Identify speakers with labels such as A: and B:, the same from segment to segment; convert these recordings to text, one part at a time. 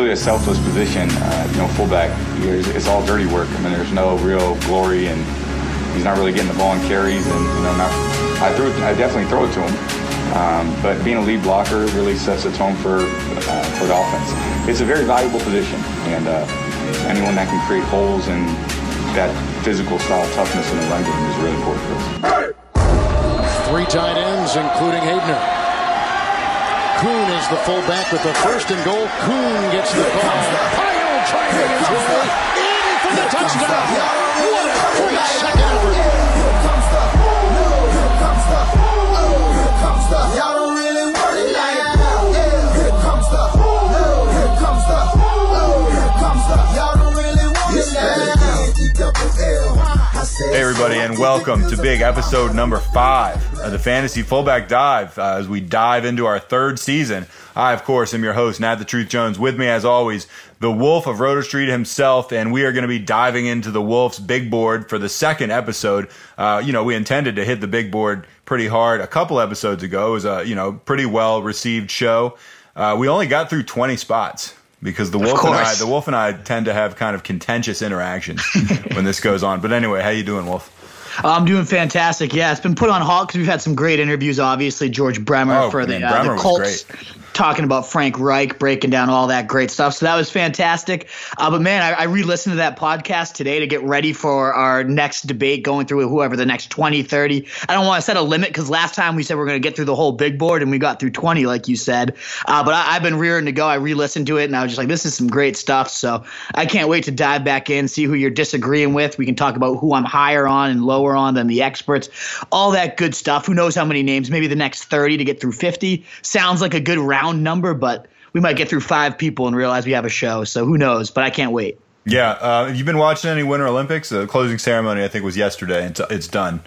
A: really a selfless position. Uh, you know, fullback, it's all dirty work. I mean, there's no real glory, and he's not really getting the ball and carries. And you know, not, I threw, I definitely throw it to him. Um, but being a lead blocker really sets the tone for uh, for the offense. It's a very valuable position, and uh, anyone that can create holes and that physical style toughness in the run game is really important for us.
B: Three tight ends, including Habener. Kuhn is the fullback with the first and goal. Kuhn gets the ball. Pile trying to his way in for the touchdown. What a great second effort.
C: Hey, everybody, and welcome to big episode number five of the Fantasy Fullback Dive. Uh, as we dive into our third season, I, of course, am your host, Nat the Truth Jones. With me, as always, the Wolf of Roto Street himself, and we are going to be diving into the Wolf's big board for the second episode. Uh, you know, we intended to hit the big board pretty hard a couple episodes ago. It was a you know pretty well received show. Uh, we only got through twenty spots because the wolf and I, the wolf and I tend to have kind of contentious interactions when this goes on. But anyway, how you doing, Wolf?
D: I'm doing fantastic. Yeah, it's been put on halt because we've had some great interviews. Obviously, George Bremer
C: Oh,
D: for the,
C: man,
D: uh,
C: Bremer
D: the Colts,
C: great.
D: Talking about Frank Reich, breaking down all that great stuff. So that was fantastic. Uh, but man, I, I re-listened to that podcast today to get ready for our next debate, going through whoever the next 20, 30. I don't want to set a limit because last time we said we are going to get through the whole big board and we got through 20, like you said. Uh, but I, I've been rearing to go. I re-listened to it and I was just like, this is some great stuff. So I can't wait to dive back in, see who you're disagreeing with. We can talk about who I'm higher on and lower on than the experts, all that good stuff. Who knows how many names? Maybe the next 30 to get through 50. Sounds like a good round number, but we might get through five people and realize we have a show. So who knows? But I can't wait.
C: Yeah, uh, have you been watching any Winter Olympics? The closing ceremony, I think, was yesterday. It's, it's done.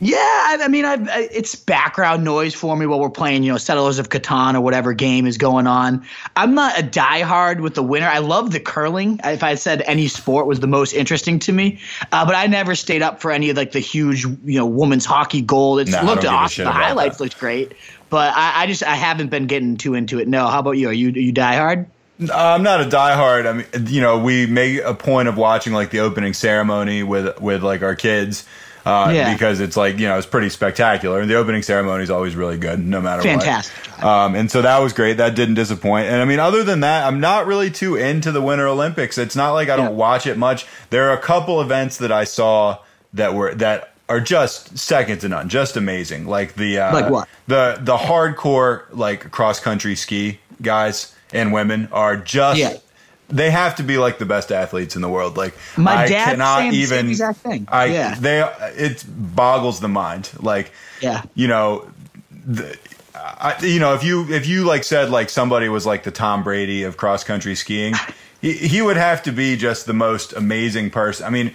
D: Yeah, I, I mean, I, I, it's background noise for me while we're playing, you know, Settlers of Catan or whatever game is going on. I'm not a diehard with the winner. I love the curling. If I said any sport was the most interesting to me, uh, but I never stayed up for any of like the huge, you know, women's hockey gold. It's
C: Nah, I
D: looked
C: don't give a
D: awesome. The highlights
C: that.
D: looked great, but I, I just I haven't been getting too into it. No, how about you? Are you are you diehard?
C: I'm not a diehard. I mean, you know, we make a point of watching like the opening ceremony with with like our kids. Uh,
D: Yeah.
C: because it's like you know it's pretty spectacular and the opening ceremony is always really good no matter
D: Fantastic.
C: what um, and so that was great that didn't disappoint and i mean other than that i'm not really too into the winter olympics it's not like i don't
D: Yeah.
C: watch it much there are a couple events that i saw that were that are just second to none just amazing like the uh,
D: Like what?
C: the the hardcore like cross country ski guys and women are just
D: Yeah.
C: they have to be like the best athletes in the world. Like
D: My
C: I
D: dad's
C: cannot even
D: same exact thing.
C: I
D: Yeah.
C: they it boggles the mind. Like
D: Yeah.
C: you know, the, I, you know if you if you like said like somebody was like the Tom Brady of cross country skiing. He, he would have to be just the most amazing person. I mean,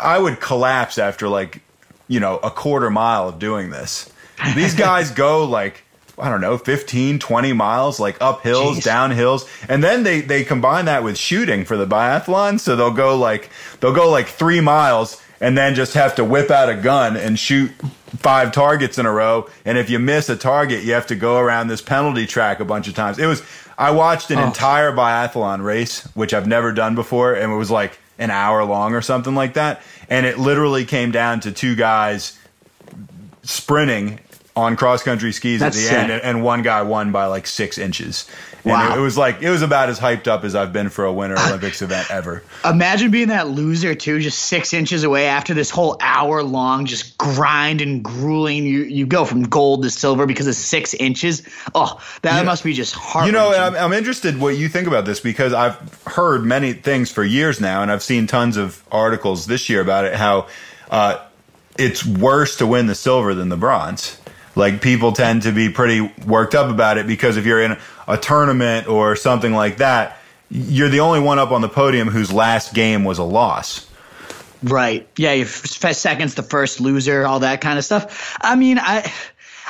C: I would collapse after like, you know, a quarter mile of doing this. These guys go like, I don't know, 15, 20 miles, like up hills,
D: Jeez.
C: down hills. And then they, they combine that with shooting for the biathlon. So they'll go like, they'll go like three miles and then just have to whip out a gun and shoot five targets in a row. And if you miss a target, you have to go around this penalty track a bunch of times. It was, I watched an
D: Oh.
C: entire biathlon race, which I've never done before. And it was like an hour long or something like that. And it literally came down to two guys sprinting on cross country skis
D: That's
C: at the
D: sick.
C: end, and, and one guy won by like six inches. And
D: Wow.
C: it, it was like it was about as hyped up as I've been for a Winter Olympics event ever.
D: Imagine being that loser too, just six inches away after this whole hour long just grind and grueling. You you go from gold to silver because of six inches. Oh, that
C: Yeah.
D: must be just hard.
C: You know, I'm, I'm interested what you think about this because I've heard many things for years now, and I've seen tons of articles this year about it. How uh, it's worse to win the silver than the bronze. Like people tend to be pretty worked up about it because if you're in a tournament or something like that, you're the only one up on the podium whose last game was a loss.
D: Right. Yeah, your second's the first loser, all that kind of stuff. I mean, I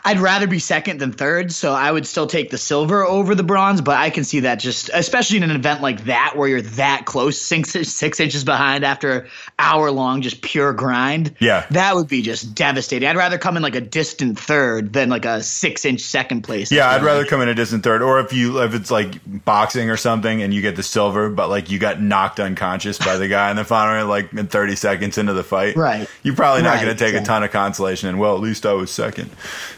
D: I'd rather be second than third, so I would still take the silver over the bronze. But I can see that just, especially in an event like that where you're that close, six six inches behind after hour long just pure grind.
C: Yeah,
D: that would be just devastating. I'd rather come in like a distant third than like a six inch second place.
C: Yeah, I'd rather come in a distant third, or if you if it's like boxing or something and you get the silver, but like you got knocked unconscious by the guy in the final, round, like in thirty seconds into the fight,
D: right?
C: You're probably not
D: right,
C: going to take
D: exactly.
C: a ton of consolation. And well, at least I was second.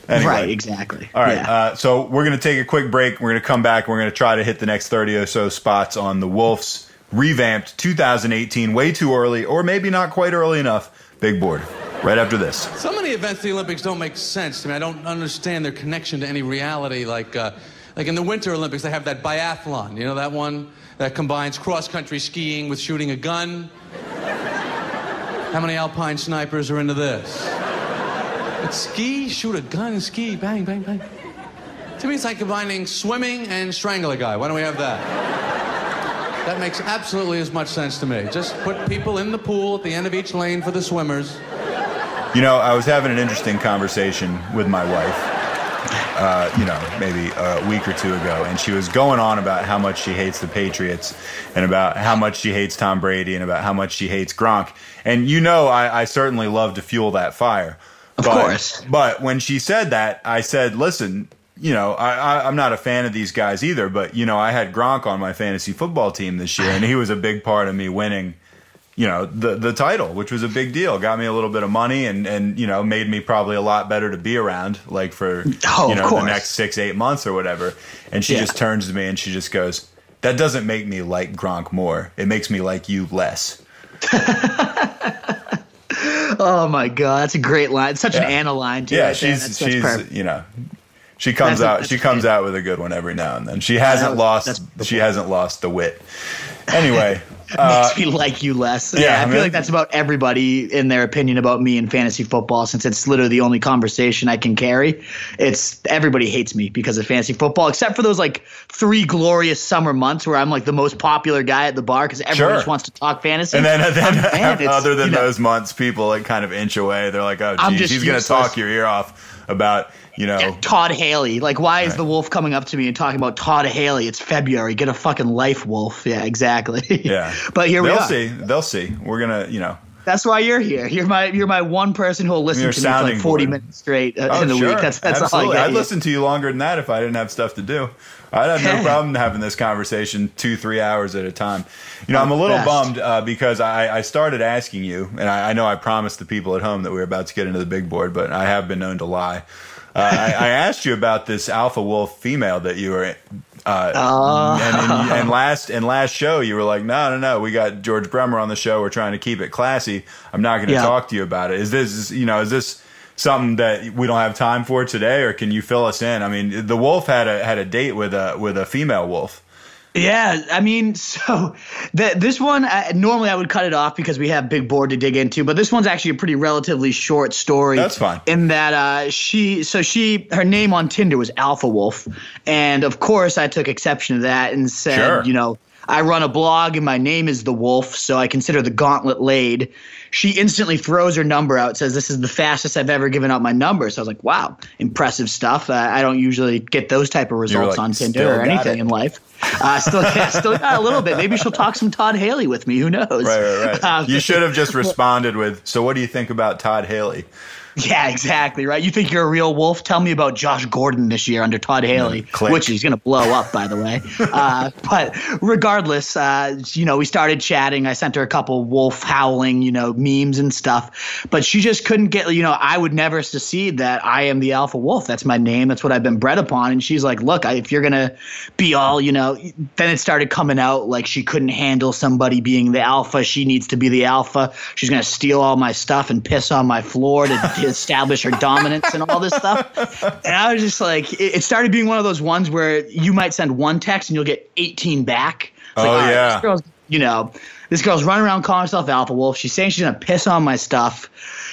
C: Anyway.
D: Right, exactly.
C: All right,
D: yeah.
C: uh, so we're going to take a quick break. We're going to come back. We're going to try to hit the next 30 or so spots on the Wolves revamped 2018, way too early, or maybe not quite early enough. Big board. Right after this.
E: So many events at the Olympics don't make sense to me. I don't understand their connection to any reality. Like, uh, like in the Winter Olympics, they have that biathlon. You know that one that combines cross-country skiing with shooting a gun. How many alpine snipers are into this? But ski, shoot a gun, ski, bang, bang, bang. To me, it's like combining swimming and strangle a guy. Why don't we have that? That makes absolutely as much sense to me. Just put people in the pool at the end of each lane for the swimmers.
C: You know, I was having an interesting conversation with my wife, uh, you know, maybe a week or two ago, and she was going on about how much she hates the Patriots and about how much she hates Tom Brady and about how much she hates Gronk. And you know, I, I certainly love to fuel that fire.
D: Of
C: but,
D: course.
C: But when she said that, I said, listen, you know, I, I, I'm not a fan of these guys either, but, you know, I had Gronk on my fantasy football team this year, and he was a big part of me winning you know the the title which was a big deal. Got me a little bit of money and and you know made me probably a lot better to be around like for
D: oh,
C: you know the next six eight months or whatever. And she
D: Yeah.
C: just turns to me and she just goes that doesn't make me like Gronk more. It makes me like you less
D: oh my god, that's a great line. It's such
C: Yeah.
D: an Anna line too.
C: yeah
D: right
C: she's
D: That's- that's
C: she's
D: perfect.
C: you know she comes
D: That's
C: out
D: that's
C: she comes
D: great.
C: out with a good one every now and then she hasn't lost she hasn't lost the wit anyway Uh,
D: makes me like you less. Yeah,
C: yeah,
D: I
C: I
D: feel
C: mean-
D: like that's about everybody in their opinion about me in fantasy football. Since it's literally the only conversation I can carry, it's everybody hates me because of fantasy football, except for those like three glorious summer months where I'm like the most popular guy at the bar because everyone
C: Sure.
D: just wants to talk fantasy.
C: And then, then
D: Man,
C: other than
D: you know,
C: those months, people like kind of inch away. They're like, "Oh,
D: I'm
C: geez, he's going to talk your ear off about you know."
D: Yeah, Todd Haley. Like, why is the wolf coming up to me and talking about Todd Haley? It's February. Get a fucking life, wolf. Yeah, exactly.
C: Yeah,
D: but here we
C: they'll see. They'll see. We're gonna, you know.
D: That's why you're here. You're my you're my one person who will listen
C: You're
D: to me for like 40
C: board.
D: minutes straight uh,
C: Oh,
D: in the
C: sure.
D: week. That's that's
C: Absolutely.
D: all I get.
C: I'd
D: you.
C: listen to you longer than that if I didn't have stuff to do. I'd have no problem having this conversation two, three hours at a time. You know, I'm a little
D: Best.
C: bummed uh, because I, I started asking you, and I, I know I promised the people at home that we were about to get into the big board, but I have been known to lie. Uh, I, I asked you about this alpha wolf female that you were. Uh,
D: Oh.
C: and, and, and last and last show, you were like, "No, no, no, we got George Bremer on the show. We're trying to keep it classy. I'm not going to
D: Yeah.
C: talk to you about it. Is this, you know, is this something that we don't have time for today, or can you fill us in? I mean, the wolf had a had a date with a with a female wolf.
D: Yeah, I mean, so the, this one I, normally I would cut it off because we have big board to dig into, but this one's actually a pretty relatively short story.
C: That's fine.
D: In that uh, she, so she, her name on Tinder was Alpha Wolf, and of course I took exception to that and said,
C: Sure.
D: you know, I run a blog and my name is the Wolf, so I consider the gauntlet laid. She instantly throws her number out, says this is the fastest I've ever given out my number. So I was like, wow, impressive stuff. Uh, I don't usually get those type of results
C: like,
D: on Tinder or anything
C: it."
D: in life. Uh, still, yeah, still got a little bit. Maybe she'll talk some Todd Haley with me. Who knows?
C: Right, right, right.
D: Um,
C: you should have just responded with, "So, what do you think about Todd Haley?"
D: Yeah, exactly. Right. You think you're a real wolf? Tell me about Josh Gordon this year under Todd Haley,
C: click.
D: which he's going to blow up, by the way. uh, but regardless, uh, you know, we started chatting. I sent her a couple wolf howling, you know, memes and stuff. But she just couldn't get, you know, I would never secede that I am the alpha wolf. That's my name. That's what I've been bred upon. And she's like, look, I, if you're going to be all, you know, then it started coming out like she couldn't handle somebody being the alpha. She needs to be the alpha. She's going to steal all my stuff and piss on my floor to, to establish her dominance and all this stuff. And I was just like, it, it started being one of those ones where you might send one text and you'll get 18 back. It's
C: Oh,
D: right,
C: yeah.
D: this girl's, you know, this girl's running around calling herself Alpha Wolf. She's saying she's going to piss on my stuff.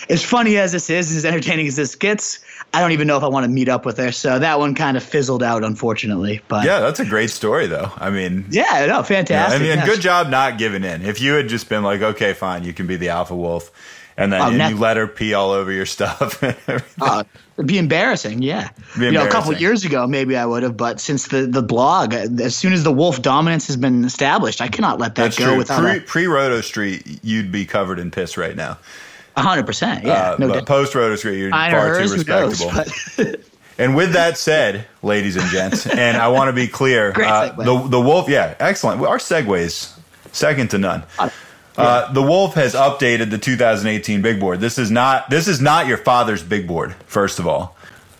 D: As funny as this is, as entertaining as this gets, I don't even know if I want to meet up with her. So that one kind of fizzled out, unfortunately. But
C: Yeah, that's a great story, though. I mean,
D: yeah, no,
C: Yeah,
D: fantastic.
C: and, and
D: Yeah.
C: good job not giving in. If you had just been like, okay, fine, you can be the alpha wolf, and then oh, and you let her pee all over your stuff.
D: uh, it'd be embarrassing, yeah. Be you know, a couple years ago, maybe I would have, but since the the blog, as soon as the wolf dominance has been established, I cannot let that
C: That's
D: go
C: true.
D: without
C: pre, pre Roto Street. You'd be covered in piss right now.
D: hundred percent, yeah. Uh,
C: no but post Roto Street, you're I far too respectable. Knows, and with that said, ladies and gents, and I want to be clear, uh, the the wolf, yeah, excellent. Our segues second to none. Uh, uh, the Wolf has updated the 2018 big board. This is not this is not your father's big board. First of all,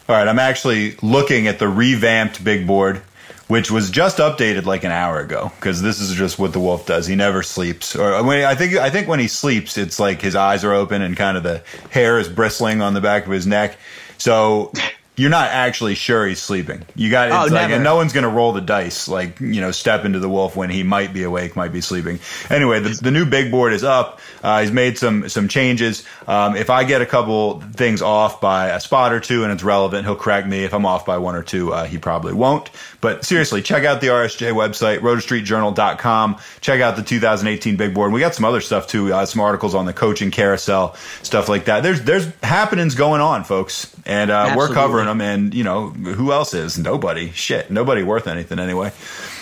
C: all right. I'm actually looking at the revamped big board, which was just updated like an hour ago because this is just what the Wolf does. He never sleeps, or when I think I think when he sleeps, it's like his eyes are open and kind of the hair is bristling on the back of his neck. So you're not actually sure he's sleeping. You got oh, like, and no one's going to roll the dice like you know step into the wolf when he might be awake, might be sleeping. Anyway, the, the new big board is up. Uh, he's made some some changes. Um, if I get a couple things off by a spot or two and it's relevant, he'll correct me. If I'm off by one or two, uh, he probably won't. But seriously, check out the RSJ website, rotostreetjournal.com. Check out the 2018 big board. We got some other stuff too, uh, some articles on the coaching carousel, stuff like that. There's there's happenings going on, folks, and uh, we're covering them. And you know who else is? Nobody. Shit, nobody worth anything anyway.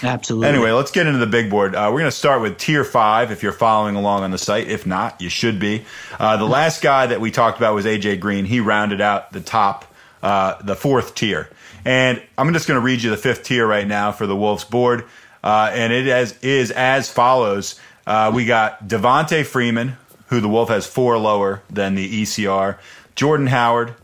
D: Absolutely.
C: Anyway, let's get into the big board. Uh, we're going to start with tier five. If you're following along on the site, if not, you should be. Uh, the last guy that we talked about was AJ Green. He rounded out the top, uh, the fourth tier. And I'm just going to read you the fifth tier right now for the Wolves board, uh, and it as, is as follows. Uh, we got Devonta Freeman, who the Wolf has four lower than the ECR. Jordan Howard,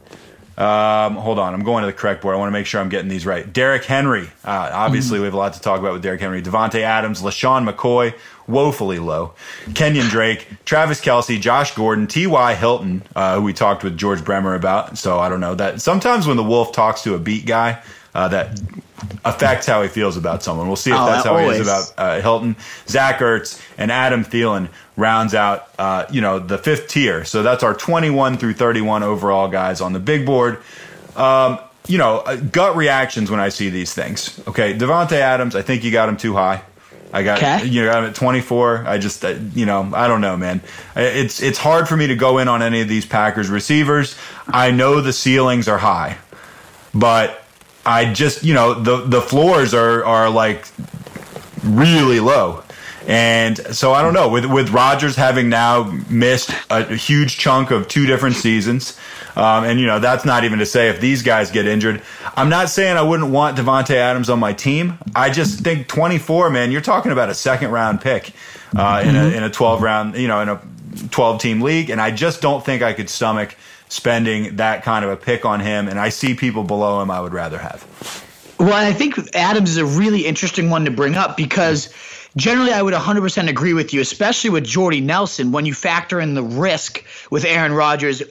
C: um, hold on, I'm going to the correct board. I want to make sure I'm getting these right. Derrick Henry. Uh, obviously, mm-hmm. we have a lot to talk about with Derrick Henry. Davante Adams, LeSean McCoy, woefully low. Kenyon Drake, Travis Kelce, Josh Gordon, T.Y. Hilton, uh, who we talked with George Bremer about. So I don't know that. Sometimes when the Wolf talks to a beat guy, uh, that affects how he feels about someone. We'll see if oh, that's how always. he is about uh, Hilton. Zach Ertz and Adam Thielen rounds out, uh, you know, the fifth tier. So that's our 21 through 31 overall guys on the big board. Um, you know, uh, gut reactions when I see these things. Okay, Davante Adams, I think you got him too high. I got okay. you know got him at 24. I just uh, you know I don't know, man. It's it's hard for me to go in on any of these Packers receivers. I know the ceilings are high, but I just you know the the floors are are like really low. And so I don't know with with Rodgers having now missed a, huge chunk of two different seasons, um, and you know that's not even to say if these guys get injured. I'm not saying I wouldn't want Davante Adams on my team. I just think 24, man, you're talking about a second round pick uh, in a in a 12 round, you know, in a 12 team league, and I just don't think I could stomach spending that kind of a pick on him. And I see people below him I would rather have.
D: Well, I think Adams is a really interesting one to bring up because generally I would 100% agree with you, especially with Jordy Nelson when you factor in the risk with Aaron Rodgers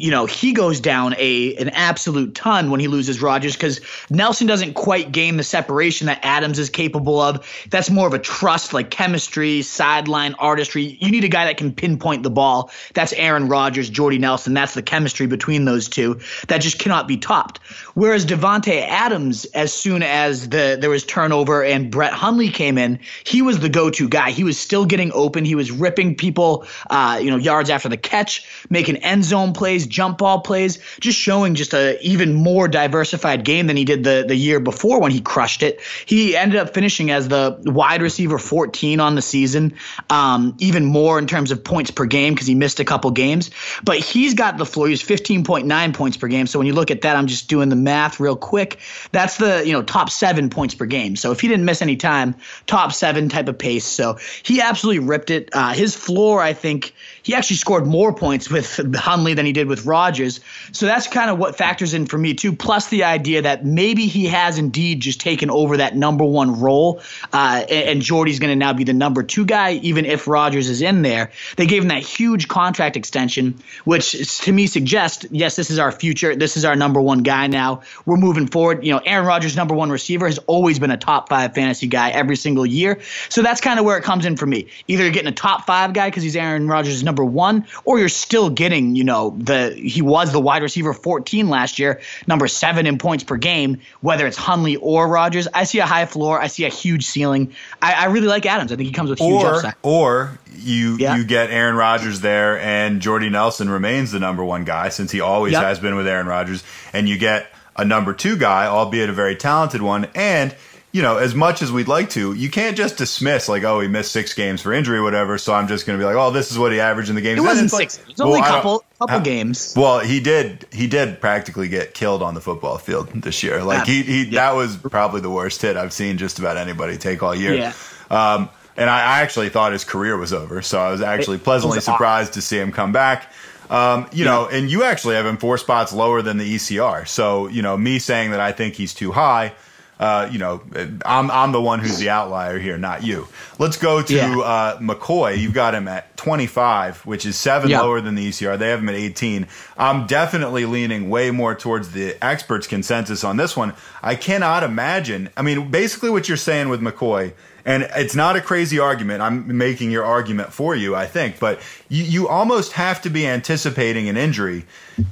D: you know, he goes down a an absolute ton when he loses Rodgers because Nelson doesn't quite gain the separation that Adams is capable of. That's more of a trust, like chemistry, sideline artistry. You need a guy that can pinpoint the ball. That's Aaron Rodgers, Jordy Nelson. That's the chemistry between those two that just cannot be topped. Whereas Davante Adams, as soon as the there was turnover and Brett Hundley came in, he was the go-to guy. He was still getting open. He was ripping people, uh, you know, yards after the catch, making end zone plays jump ball plays, just showing just a even more diversified game than he did the the year before when he crushed it. He ended up finishing as the wide receiver 14 on the season, um, even more in terms of points per game because he missed a couple games. But he's got the floor. He's 15.9 points per game. So when you look at that, I'm just doing the math real quick. That's the you know top seven points per game. So if he didn't miss any time, top seven type of pace. So he absolutely ripped it. Uh, his floor, I think he actually scored more points with Hundley than he did with Rodgers. So that's kind of what factors in for me too. Plus the idea that maybe he has indeed just taken over that number one role, uh, and Jordy's going to now be the number two guy, even if Rodgers is in there. They gave him that huge contract extension, which to me suggests yes, this is our future. This is our number one guy now. We're moving forward. You know, Aaron Rodgers, number one receiver, has always been a top five fantasy guy every single year. So that's kind of where it comes in for me. Either getting a top five guy because he's Aaron Rodgers' number one, or you're still getting, you know, the he was the wide receiver 14 last year, number seven in points per game. Whether it's Hundley or Rodgers, I see a high floor. I see a huge ceiling. I, I really like Adams. I think he comes with huge
C: or,
D: upside.
C: Or you
D: Yeah.
C: you get Aaron Rodgers there, and Jordy Nelson remains the number one guy since he always
D: Yep.
C: has been with Aaron Rodgers, and you get a number two guy, albeit a very talented one, and. You know, as much as we'd like to, you can't just dismiss like, oh, he missed six games for injury or whatever. So I'm just going to be like, oh, this is what he averaged in the game.
D: It wasn't six. It was only a couple couple games.
C: Well, he did. He did practically get killed on the football field this year. Like he, he that was probably the worst hit I've seen just about anybody take all year.
D: Yeah.
C: Um, and I actually thought his career was over, so I was actually
D: It
C: pleasantly
D: was
C: surprised to see him come back. Um, you know, and you actually have him four spots lower than the ECR. So you know, me saying that I think he's too high. Uh, you know, I'm I'm the one who's the outlier here, not you. Let's go to
D: Yeah.
C: uh, McCoy. You've got him at 25, which is seven
D: Yeah.
C: lower than the ECR. They have him at 18. I'm definitely leaning way more towards the experts' consensus on this one. I cannot imagine. I mean, basically what you're saying with McCoy, and it's not a crazy argument. I'm making your argument for you, I think, but you, you almost have to be anticipating an injury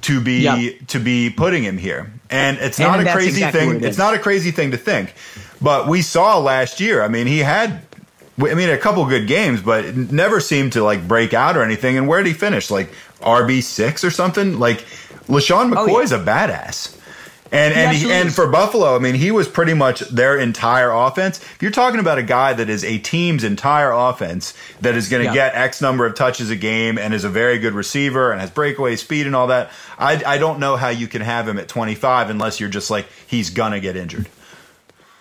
C: to be
D: Yeah.
C: to be putting him here. And it's
D: And
C: not a crazy
D: exactly
C: thing.
D: it
C: It's not a crazy thing to think. But we saw last year. I mean, he had I mean, a couple good games, but it never seemed to like break out or anything. And where did he finish? Like RB six or something? Like LeSean
D: Oh, yeah.
C: McCoy's a badass. And and he, and for Buffalo, I mean, he was pretty much their entire offense. If you're talking about a guy that is a team's entire offense that is going to
D: Yeah.
C: get X number of touches a game and is a very good receiver and has breakaway speed and all that, I I don't know how you can have him at 25 unless you're just like he's gonna get injured.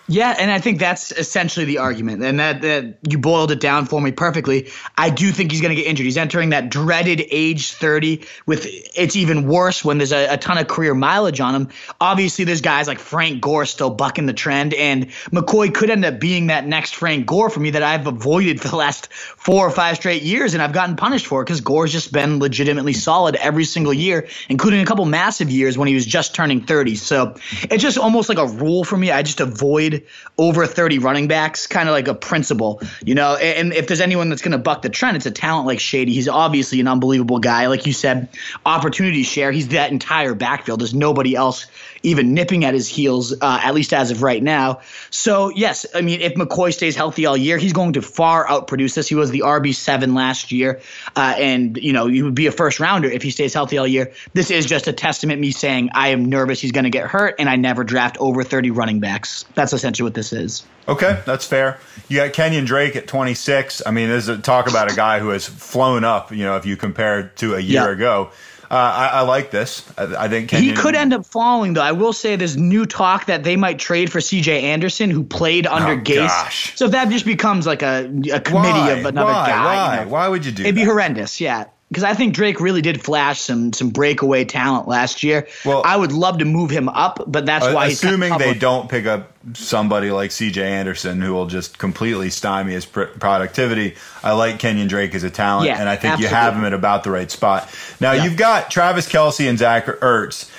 D: Yeah, and I think that's essentially the argument, and that, that you boiled it down for me perfectly. I do think he's going to get injured. He's entering that dreaded age 30. With it's even worse when there's a, a ton of career mileage on him. Obviously, there's guys like Frank Gore still bucking the trend, and McCoy could end up being that next Frank Gore for me that I've avoided for the last four or five straight years, and I've gotten punished for because Gore's just been legitimately solid every single year, including a couple massive years when he was just turning 30. So it's just almost like a rule for me. I just avoid over 30 running backs, kind of like a principle, you know. And if there's anyone that's going to buck the trend, it's a talent like Shady. He's obviously an unbelievable guy. Like you said, opportunity share. He's that entire backfield. There's nobody else even nipping at his heels, uh, at least as of right now. So, yes, I mean, if McCoy stays healthy all year, he's going to far outproduce us. He was the RB7 last year. Uh, and, you know, he would be a first rounder if he stays healthy all year. This is just a testament me saying I am nervous he's going to get hurt, and I never draft over 30 running backs. That's essentially what this is.
C: Okay, that's fair. You got Kenyon Drake at 26. I mean, there's a talk about a guy who has flown up. You know, if you compare it to a year
D: Yeah.
C: ago, uh, I, I like this. I, I think Kenyon,
D: He could end up falling, though. I will say there's new talk that they might trade for C.J. Anderson, who played under
C: Oh,
D: Gase.
C: gosh.
D: So that just becomes like a, a committee
C: Why?
D: of another
C: Why?
D: guy.
C: Why?
D: you know.
C: Why would you do
D: It'd be horrendous, yeah. Because I think Drake really did flash some some breakaway talent last year.
C: Well-
D: I would love to move him up, but that's
C: Uh,
D: why he's
C: assuming they don't pick up somebody like C.J. Anderson, who will just completely stymie his pr- productivity. I like Kenyon Drake as a talent,
D: Yeah,
C: and I think you have him at about the right spot. Now
D: Yeah.
C: you've got Travis Kelce and Zach Ertz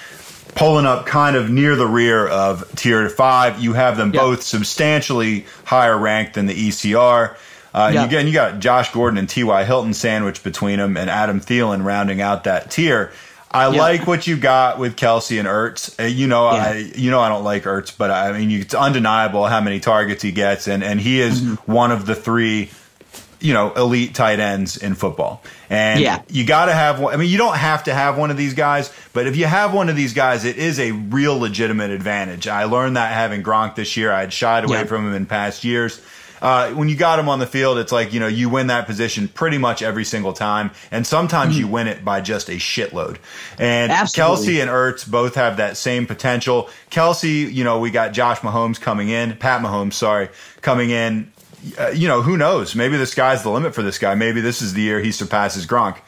C: pulling up kind of near the rear of tier five. You have them
D: Yeah.
C: both substantially higher ranked than the ECR. Uh,
D: Yeah.
C: Again, you got Josh Gordon and T.Y. Hilton sandwiched between them, and Adam Thielen rounding out that tier. I
D: Yeah.
C: like what you got with Kelce and Ertz. Uh, you know,
D: Yeah.
C: I you know I don't like Ertz, but I mean it's undeniable how many targets he gets, and and he is
D: Mm-hmm.
C: one of the three you know, elite tight ends in football. And
D: Yeah.
C: you got to have one. I mean, you don't have to have one of these guys, but if you have one of these guys, it is a real legitimate advantage. I learned that having Gronk this year. I had shied away from him in past years. Uh, when you got him on the field, it's like, you know, you win that position pretty much every single time. And sometimes you win it by just a shitload. And
D: Mm-hmm. Absolutely.
C: Kelce and Ertz both have that same potential. Kelce, you know, we got Josh Mahomes coming in, Pat Mahomes, sorry, coming in uh, you know, who knows? Maybe the sky's the limit for this guy. Maybe this is the year he surpasses Gronk.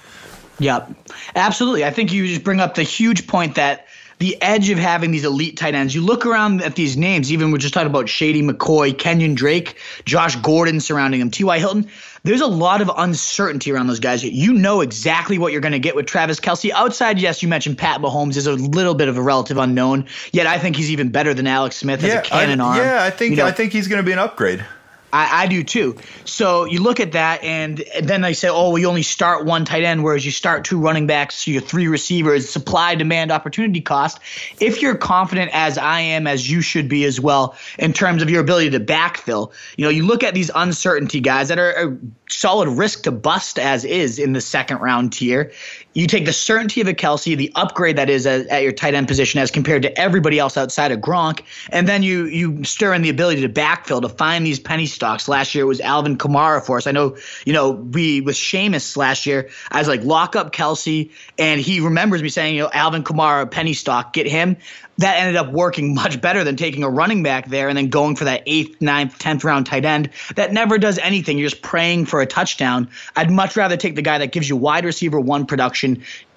D: Yep, absolutely. I think you just bring up the huge point that the edge of having these elite tight ends. You look around at these names, even we're just talking about Shady McCoy, Kenyon Drake, Josh Gordon surrounding him, T.Y. Hilton. There's a lot of uncertainty around those guys. You know exactly what you're going to get with Travis Kelce. Outside, yes, you mentioned Pat Mahomes is a little bit of a relative unknown. Yet I think he's even better than Alex Smith as a cannon
C: I,
D: arm.
C: yeah, I think
D: You know,
C: I think he's going to be an upgrade.
D: I, I, do too. So you look at that, and, then they say, oh, we only start one tight end, whereas you start two running backs, so your three receivers, supply, demand, opportunity cost. If you're confident, as I am, as you should be as well, in terms of your ability to backfill, you know, you look at these uncertainty guys that are a solid risk to bust as is in the second round tier. You take the certainty of a Kelce, the upgrade that is at, at your tight end position as compared to everybody else outside of Gronk, and then you you stir in the ability to backfill to find these penny stocks. Last year it was Alvin Kamara for us. I know, you know, we with Seamus last year, I was like, lock up Kelce, and he remembers me saying, you know, Alvin Kamara, penny stock, get him that ended up working much better than taking a running back there and then going for that eighth, ninth, tenth round tight end that never does anything. You're just praying for a touchdown. I'd much rather take the guy that gives you wide receiver one production,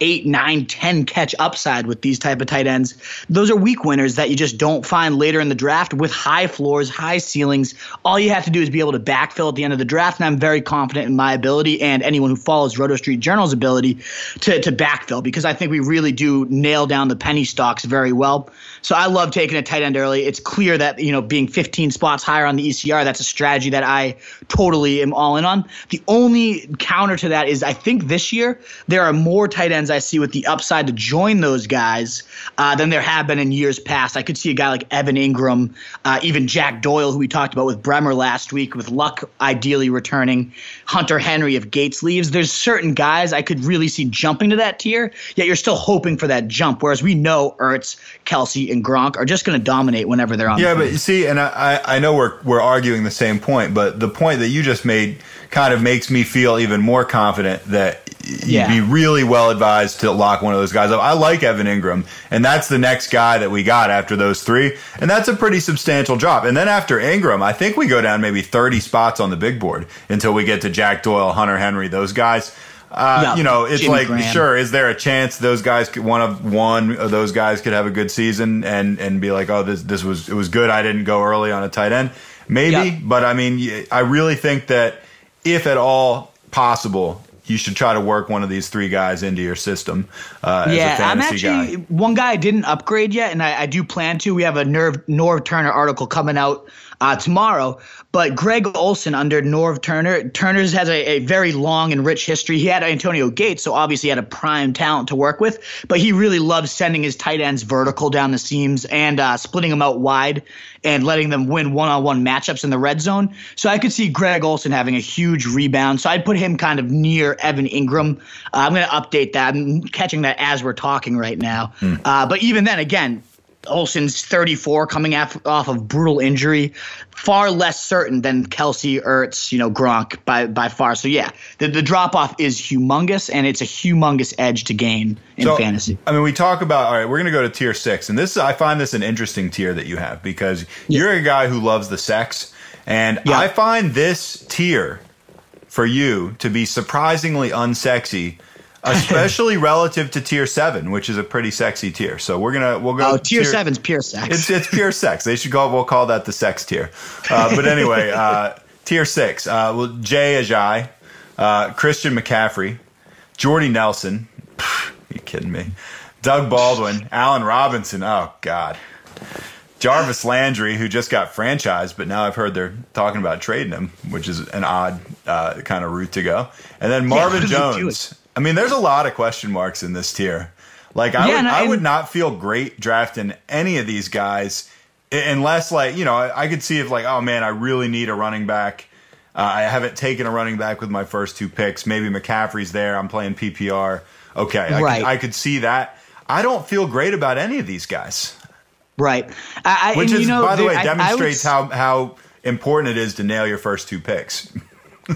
D: eight, nine, ten catch upside with these type of tight ends. Those are week winners that you just don't find later in the draft with high floors, high ceilings. All you have to do is be able to backfill at the end of the draft, and I'm very confident in my ability and anyone who follows Roto Street Journal's ability to to backfill because I think we really do nail down the penny stocks very well. So I love taking a tight end early. It's clear that, you know, being 15 spots higher on the ECR, that's a strategy that I totally am all in on. The only counter to that is I think this year there are more tight ends I see with the upside to join those guys uh, than there have been in years past. I could see a guy like Evan Engram, uh, even Jack Doyle, who we talked about with Bremer last week, with Luck ideally returning, Hunter Henry if Gates leaves. There's certain guys I could really see jumping to that tier, yet you're still hoping for that jump. Whereas we know Ertz, Kelce, and Gronk are just going to dominate whenever they're on.
C: Yeah,
D: the
C: but you see, and I, I know we're we're arguing the same point, but the point that you just made kind of makes me feel even more confident that you'd yeah. be really well advised to lock one of those guys up. I like Evan Engram, and that's the next guy that we got after those three, and that's a pretty substantial drop. And then after Engram, I think we go down maybe 30 spots on the big board until we get to Jack Doyle, Hunter Henry, those guys. Uh, you know, it's Jimmy like Graham. sure. Is there a chance those guys could one of one of those guys could have a good season and and be like, oh, this this was it was good. I didn't go early on a tight end, maybe. But I mean, I really think that if at all possible, you should try to work one of these three guys into your system. Uh, yeah, I'm
D: actually
C: guy.
D: one guy I didn't upgrade yet, and I, I, do plan to. We have a Nerve Norv Turner article coming out uh, tomorrow. But Greg Olsen under Norv Turner, Turner's has a, a, very long and rich history. He had Antonio Gates, so obviously he had a prime talent to work with. But he really loves sending his tight ends vertical down the seams and uh, splitting them out wide and letting them win one-on-one matchups in the red zone. So I could see Greg Olsen having a huge rebound. So I'd put him kind of near Evan Engram. Uh, I'm going to update that. I'm catching that as we're talking right now. Hmm. Uh, but even then, again, Olsen's 34 coming off, off of brutal injury, far less certain than Kelce, Ertz, you know, Gronk by by far. So yeah, the, the drop off is humongous, and it's a humongous edge to gain in so, fantasy.
C: I mean, we talk about all right. We're going to go to tier six, and this I find this an interesting tier that you have because yeah. you're a guy who loves the sex, and yeah. I find this tier for you to be surprisingly unsexy especially relative to tier seven, which is a pretty sexy tier. So we're gonna we'll go.
D: Oh, tier, tier seven's pure sex.
C: It's it's pure sex. They should call we'll call that the sex tier. Uh, but anyway, uh, tier six. Uh, well, Jay Ajayi, uh, Christian McCaffrey, Jordy Nelson. Pff, you kidding me? Doug Baldwin, Allen Robinson. Oh God. Jarvis Landry, who just got franchised, but now I've heard they're talking about trading him, which is an odd uh, kind of route to go. And then Marvin yeah, Jones, I mean, there's a lot of question marks in this tier. Like I yeah, would, I would not feel great drafting any of these guys unless, like, you know, I, I could see if like, oh man, I really need a running back. Uh, I haven't taken a running back with my first two picks. Maybe McCaffrey's there. I'm playing PPR. Okay, I, right. could, I could see that. I don't feel great about any of these guys.
D: Right.
C: I, Which is, you know, by the way, demonstrates how how important it is to nail your first two picks.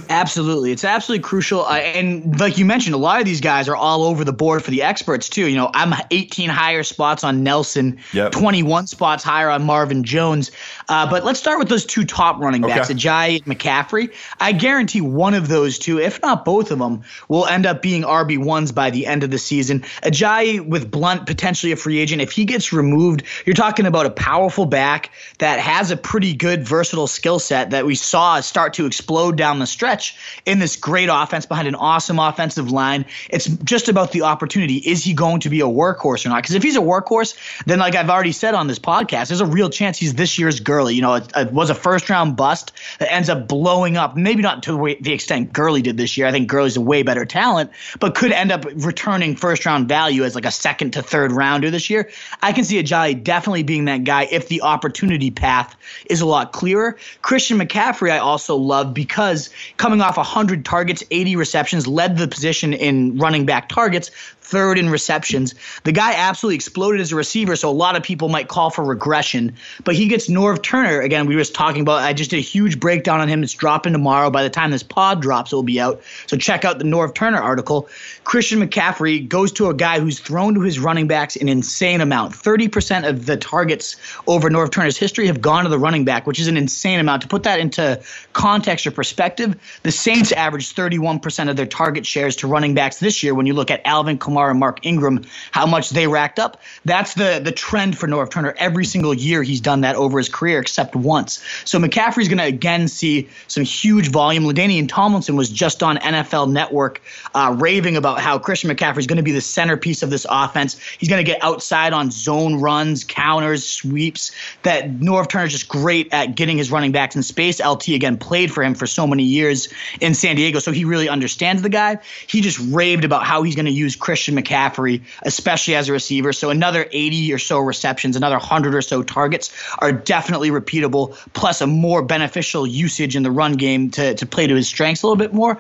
D: absolutely, it's absolutely crucial. Uh, and like you mentioned, a lot of these guys are all over the board for the experts too. You know, I'm 18 higher spots on Nelson, yep. 21 spots higher on Marvin Jones. Uh, but let's start with those two top running backs, okay. Ajayi and McCaffrey. I guarantee one of those two, if not both of them, will end up being RB ones by the end of the season. Ajayi with Blount potentially a free agent. If he gets removed, you're talking about a powerful back that has a pretty good versatile skill set that we saw start to explode down the stretch in this great offense behind an awesome offensive line. It's just about the opportunity. Is he going to be a workhorse or not? Because if he's a workhorse, then like I've already said on this podcast, there's a real chance he's this year's Gurley. You know, it, it was a first round bust that ends up blowing up. Maybe not to the extent Gurley did this year. I think Gurley's a way better talent, but could end up returning first round value as like a second to third rounder this year. I can see Ajayi definitely being that guy if the opportunity path is a lot clearer. Christian McCaffrey, I also love because coming off 100 targets, 80 receptions, led the position in running back targets, third in receptions. The guy absolutely exploded as a receiver, so a lot of people might call for regression. But he gets Norv Turner again. We were just talking about. I just did a huge breakdown on him. It's dropping tomorrow. By the time this pod drops, it will be out. So check out the Norv Turner article. Christian McCaffrey goes to a guy who's thrown to his running backs an insane amount. Thirty percent of the targets over Norv Turner's history have gone to the running back, which is an insane amount. To put that into context or perspective, the Saints averaged 31% of their target shares to running backs this year. When you look at Alvin Kamara And Mark Ingram, how much they racked up. That's the the trend for Norv Turner. Every single year he's done that over his career, except once. So McCaffrey's going to again see some huge volume. LaDainian Tomlinson was just on NFL Network uh, raving about how Christian McCaffrey is going to be the centerpiece of this offense. He's going to get outside on zone runs, counters, sweeps. That Norv Turner's just great at getting his running backs in space. LT again played for him for so many years in San Diego, so he really understands the guy. He just raved about how he's going to use Christian Christian McCaffrey, especially as a receiver. So another 80 or so receptions, another 100 or so targets are definitely repeatable, plus a more beneficial usage in the run game to, to play to his strengths a little bit more.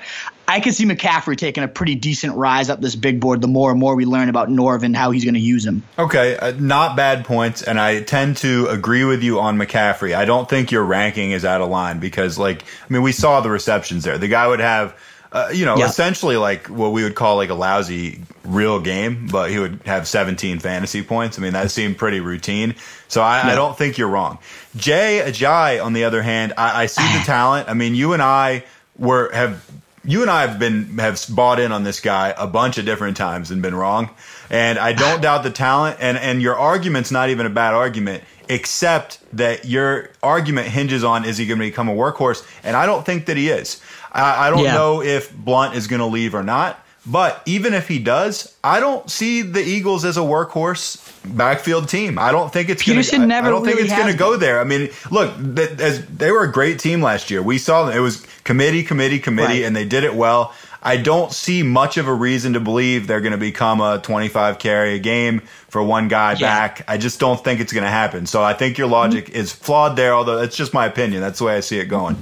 D: I can see McCaffrey taking a pretty decent rise up this big board the more and more we learn about Norv and how he's going to use him.
C: Okay, uh, not bad points, and I tend to agree with you on McCaffrey. I don't think your ranking is out of line because, like, I mean, we saw the receptions there. The guy would have uh, you know, yeah. essentially like what we would call like a lousy real game, but he would have 17 fantasy points. I mean, that seemed pretty routine. So I, no. I don't think you're wrong. Jay Ajayi, on the other hand, I, I see the talent. I mean, you and I were have you and I have been have bought in on this guy a bunch of different times and been wrong. And I don't doubt the talent. And and your argument's not even a bad argument, except that your argument hinges on is he going to become a workhorse? And I don't think that he is. I, I don't yeah. know if Blount is going to leave or not. But even if he does, I don't see the Eagles as a workhorse backfield team. I don't think it's going to. I don't really think it's going to go there. I mean, look, they, as, they were a great team last year. We saw them. It was committee, committee, committee, right. and they did it well. I don't see much of a reason to believe they're going to become a 25 carry a game for one guy yeah. back. I just don't think it's going to happen. So I think your logic mm-hmm. is flawed there, although it's just my opinion. That's the way I see it going.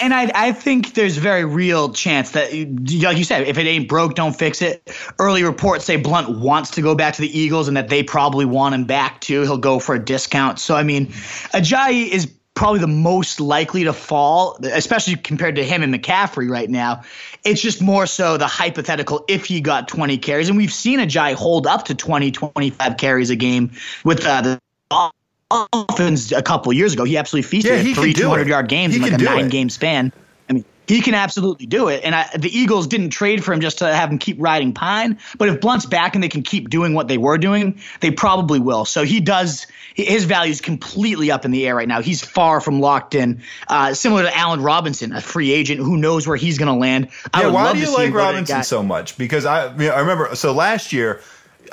D: And I, I think there's very real chance that, like you said, if it ain't broke, don't fix it. Early reports say Blount wants to go back to the Eagles and that they probably want him back too. He'll go for a discount. So, I mean, Ajayi is probably the most likely to fall, especially compared to him and McCaffrey right now. It's just more so the hypothetical if he got 20 carries. And we've seen Ajayi hold up to 20, 25 carries a game with uh, the Dolphins a couple years ago. He absolutely feasted yeah, he three 200 yard games he in like a nine it. game span. He can absolutely do it. And I, the Eagles didn't trade for him just to have him keep riding pine. But if Blount's back and they can keep doing what they were doing, they probably will. So he does. His value is completely up in the air right now. He's far from locked in. Uh, similar to Allen Robinson, a free agent who knows where he's going to land.
C: I yeah, why do you like Robinson so much? Because I, I remember. So last year.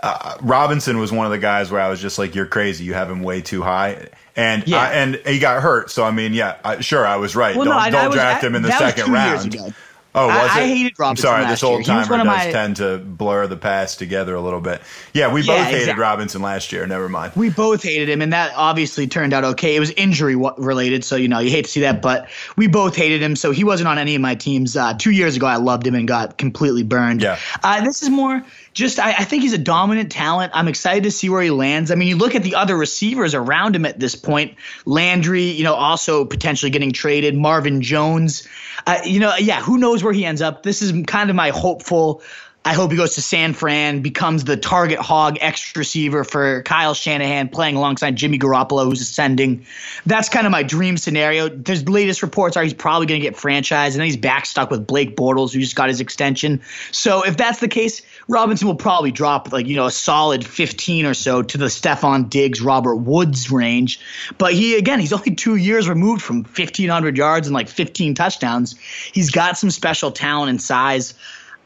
C: Uh, Robinson was one of the guys where I was just like, "You're crazy. You have him way too high." And yeah. I, and he got hurt. So I mean, yeah, I, sure, I was right. Well, don't no, don't draft him in the second round. Oh, was
D: I,
C: it? I
D: hated Robinson.
C: I'm sorry, this old timer does my... tend to blur the past together a little bit. Yeah, we yeah, both hated exactly. Robinson last year. Never mind.
D: We both hated him, and that obviously turned out okay. It was injury related, so you know you hate to see that, but we both hated him. So he wasn't on any of my teams. Uh, two years ago, I loved him and got completely burned.
C: Yeah.
D: Uh, this is more just I, I, think he's a dominant talent. I'm excited to see where he lands. I mean, you look at the other receivers around him at this point. Landry, you know, also potentially getting traded. Marvin Jones, uh, you know, yeah, who knows where he ends up? This is kind of my hopeful. I hope he goes to San Fran, becomes the target hog X receiver for Kyle Shanahan, playing alongside Jimmy Garoppolo, who's ascending. That's kind of my dream scenario. There's latest reports are he's probably going to get franchised, and then he's back stuck with Blake Bortles, who just got his extension. So if that's the case, Robinson will probably drop like you know a solid 15 or so to the Stefon Diggs, Robert Woods range. But he again, he's only two years removed from 1,500 yards and like 15 touchdowns. He's got some special talent and size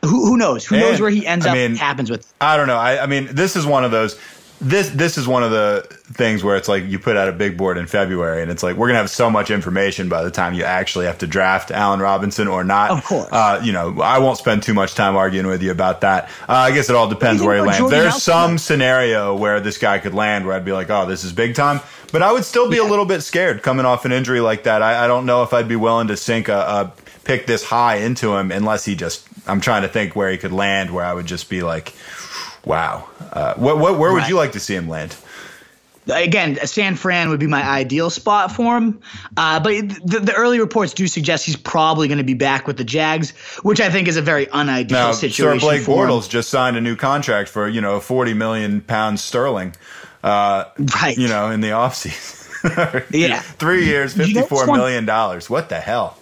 D: who, who knows? Who and, knows where he ends I up? Mean, happens with.
C: I don't know. I, I mean, this is one of those. This this is one of the things where it's like you put out a big board in February, and it's like we're gonna have so much information by the time you actually have to draft Allen Robinson or not.
D: Of course.
C: Uh, you know, I won't spend too much time arguing with you about that. Uh, I guess it all depends where he lands. Jordan There's some scenario where this guy could land where I'd be like, oh, this is big time. But I would still be yeah. a little bit scared coming off an injury like that. I, I don't know if I'd be willing to sink a, a pick this high into him unless he just. I'm trying to think where he could land where I would just be like, wow. Uh, what, what, where would right. you like to see him land?
D: again, San Fran would be my ideal spot for him. Uh, but the, the, early reports do suggest he's probably going to be back with the Jags, which I think is a very unideal now, situation.
C: Sir Blake Bortles just signed a new contract for you know forty million pounds sterling. Uh,
D: right.
C: You know, in the offseason.
D: yeah.
C: Three years, fifty-four million dollars. What the hell?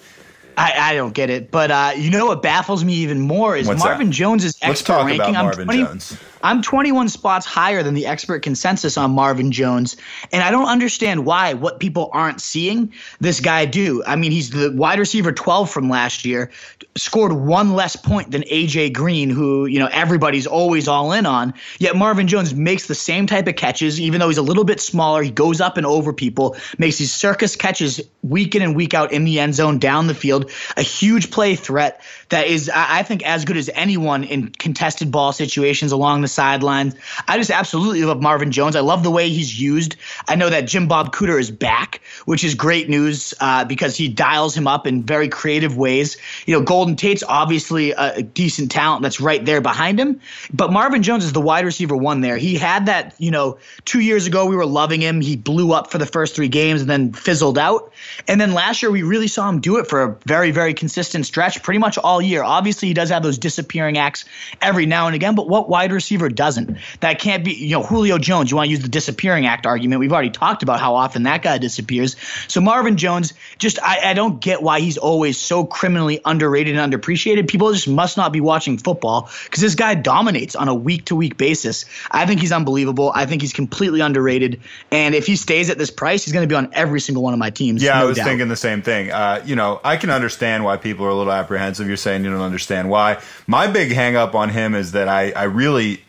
D: I, I don't get it. But uh, you know what baffles me even more is What's Marvin that? Jones's expert
C: Let's talk
D: ranking.
C: About Marvin 20, Jones.
D: I'm 21 spots higher than the expert consensus on Marvin Jones, and I don't understand why. What people aren't seeing this guy do. I mean, he's the wide receiver 12 from last year, scored one less point than AJ Green, who you know everybody's always all in on. Yet Marvin Jones makes the same type of catches, even though he's a little bit smaller. He goes up and over people, makes these circus catches week in and week out in the end zone, down the field. A huge play threat that is, I think, as good as anyone in contested ball situations along the sidelines. I just absolutely love Marvin Jones. I love the way he's used. I know that Jim Bob Cooter is back, which is great news uh, because he dials him up in very creative ways. You know, Golden Tate's obviously a, a decent talent that's right there behind him, but Marvin Jones is the wide receiver one there. He had that, you know, two years ago we were loving him. He blew up for the first three games and then fizzled out. And then last year we really saw him do it for a very, very consistent stretch, pretty much all year. Obviously, he does have those disappearing acts every now and again, but what wide receiver doesn't? That can't be, you know, Julio Jones. You want to use the disappearing act argument. We've already talked about how often that guy disappears. So Marvin Jones, just I, I don't get why he's always so criminally underrated and underappreciated. People just must not be watching football because this guy dominates on a week to week basis. I think he's unbelievable. I think he's completely underrated. And if he stays at this price, he's going to be on every single one of my teams.
C: Yeah,
D: no
C: I was
D: doubt.
C: thinking the same thing. Uh, you know, I can understand why people are a little apprehensive. You're saying you don't understand why. My big hang up on him is that I, I really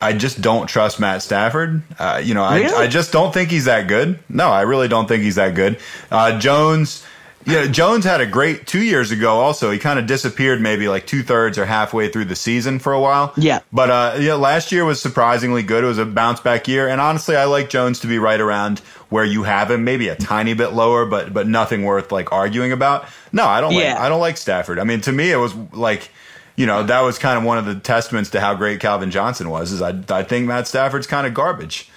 C: I just don't trust Matt Stafford. Uh, you know, really? I, I just don't think he's that good. No, I really don't think he's that good. Uh, Jones, yeah, Jones had a great two years ago. Also, he kind of disappeared maybe like two thirds or halfway through the season for a while.
D: Yeah,
C: but uh, yeah, last year was surprisingly good. It was a bounce back year, and honestly, I like Jones to be right around where you have him, maybe a tiny bit lower, but but nothing worth like arguing about. No, I don't. Yeah. Like, I don't like Stafford. I mean, to me, it was like you know, that was kind of one of the testaments to how great Calvin Johnson was. Is I, I think Matt Stafford's kind of garbage.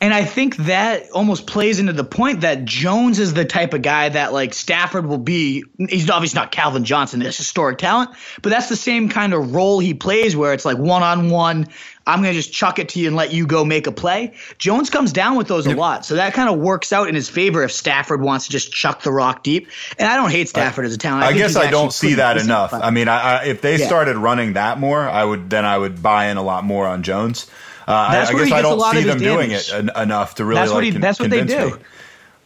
D: And I think that almost plays into the point that Jones is the type of guy that like Stafford will be. He's obviously not Calvin Johnson, this historic talent, but that's the same kind of role he plays where it's like one on one. I'm going to just chuck it to you and let you go make a play. Jones comes down with those a lot. So that kind of works out in his favor if Stafford wants to just chuck the rock deep. And I don't hate Stafford as a talent.
C: I, I guess I don't see that enough. I mean, I, I, if they yeah. started running that more, I would then I would buy in a lot more on Jones. Uh, I, I, guess I don't see them doing it en- enough to really.
D: That's
C: like,
D: what he, That's what they do. Me.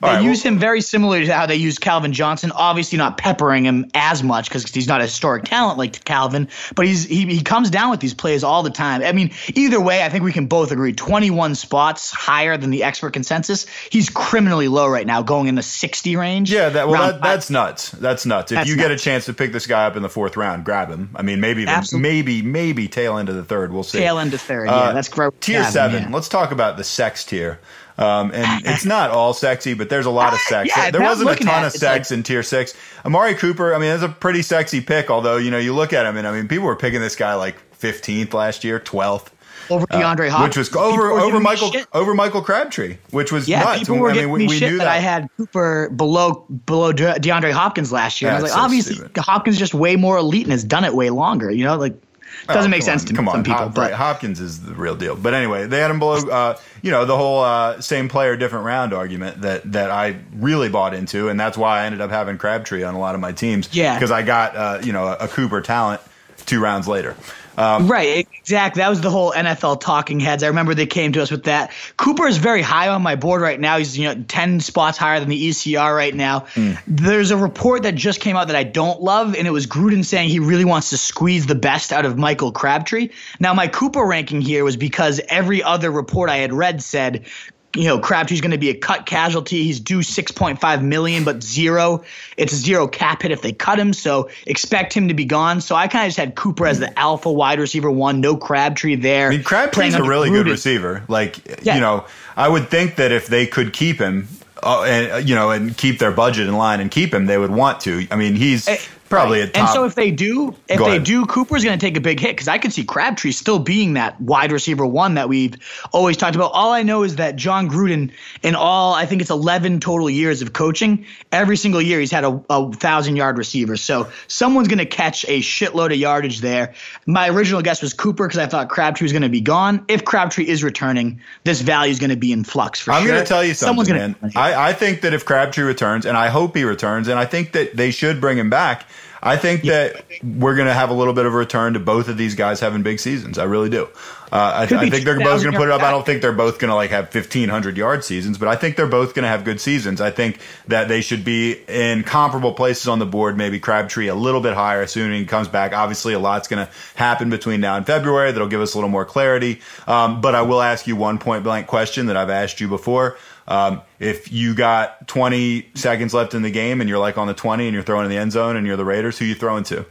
D: They right, use well, him very similarly to how they use Calvin Johnson. Obviously, not peppering him as much because he's not a historic talent like Calvin, but he's he, he comes down with these plays all the time. I mean, either way, I think we can both agree 21 spots higher than the expert consensus. He's criminally low right now, going in the 60 range.
C: Yeah, that, well, that, that's nuts. That's nuts. If that's you nuts. get a chance to pick this guy up in the fourth round, grab him. I mean, maybe even, maybe maybe tail end of the third. We'll see.
D: Tail end of third. Uh, yeah, that's great.
C: Tier seven.
D: Yeah.
C: Let's talk about the sex tier. Um, and it's not all sexy, but there's a lot of sex. Yeah, there wasn't a ton of sex like, in tier six. Amari Cooper, I mean, that's a pretty sexy pick. Although you know, you look at him, and I mean, people were picking this guy like 15th last year, 12th
D: over uh, DeAndre uh,
C: Hopkins, which was over over Michael over Michael Crabtree, which was
D: yeah.
C: Nuts.
D: People were I mean, giving we, me we shit that. that. I had Cooper below below DeAndre Hopkins last year. I was like, so obviously, stupid. Hopkins just way more elite and has done it way longer. You know, like Doesn't oh, make sense
C: on,
D: to
C: come
D: some
C: on,
D: people.
C: Hop, but right. Hopkins is the real deal. But anyway, they had him below. Uh, you know, the whole uh, same player, different round argument that that I really bought into, and that's why I ended up having Crabtree on a lot of my teams.
D: Yeah,
C: because I got uh, you know a Cooper talent two rounds later.
D: Um, right, exactly. That was the whole NFL talking heads. I remember they came to us with that. Cooper is very high on my board right now. He's you know ten spots higher than the ECR right now. Mm. There's a report that just came out that I don't love, and it was Gruden saying he really wants to squeeze the best out of Michael Crabtree. Now my Cooper ranking here was because every other report I had read said you know, Crabtree's going to be a cut casualty. He's due 6.5 million, but zero. It's a zero cap hit if they cut him. So expect him to be gone. So I kind of just had Cooper as the alpha wide receiver one. No Crabtree there.
C: I mean, Crabtree's a really good receiver. Like, yeah. you know, I would think that if they could keep him, uh, and you know, and keep their budget in line and keep him, they would want to. I mean, he's eh, probably right.
D: And so if they do, if Go they ahead. do, Cooper's going to take a big hit because I could see Crabtree still being that wide receiver one that we've always talked about. All I know is that Jon Gruden, in all, I think it's 11 total years of coaching, every single year he's had a, a thousand yard receiver. So someone's going to catch a shitload of yardage there. My original guess was Cooper because I thought Crabtree was going to be gone. If Crabtree is returning, this value is going to be in flux for
C: I'm
D: sure.
C: I'm going to tell you something, Someone's man. I, I think that if Crabtree returns, and I hope he returns, and I think that they should bring him back – I think yeah. that we're going to have a little bit of a return to both of these guys having big seasons. I really do. Uh, I, I, think they're both going to put it up. I don't think they're both going to like have 1500 yard seasons, but I think they're both going to have good seasons. I think that they should be in comparable places on the board. Maybe Crabtree a little bit higher, assuming he comes back. Obviously, a lot's going to happen between now and February that'll give us a little more clarity. Um, but I will ask you one point blank question that I've asked you before. Um, if you got 20 seconds left in the game and you're like on the 20 and you're throwing in the end zone and you're the Raiders, who you throwing to?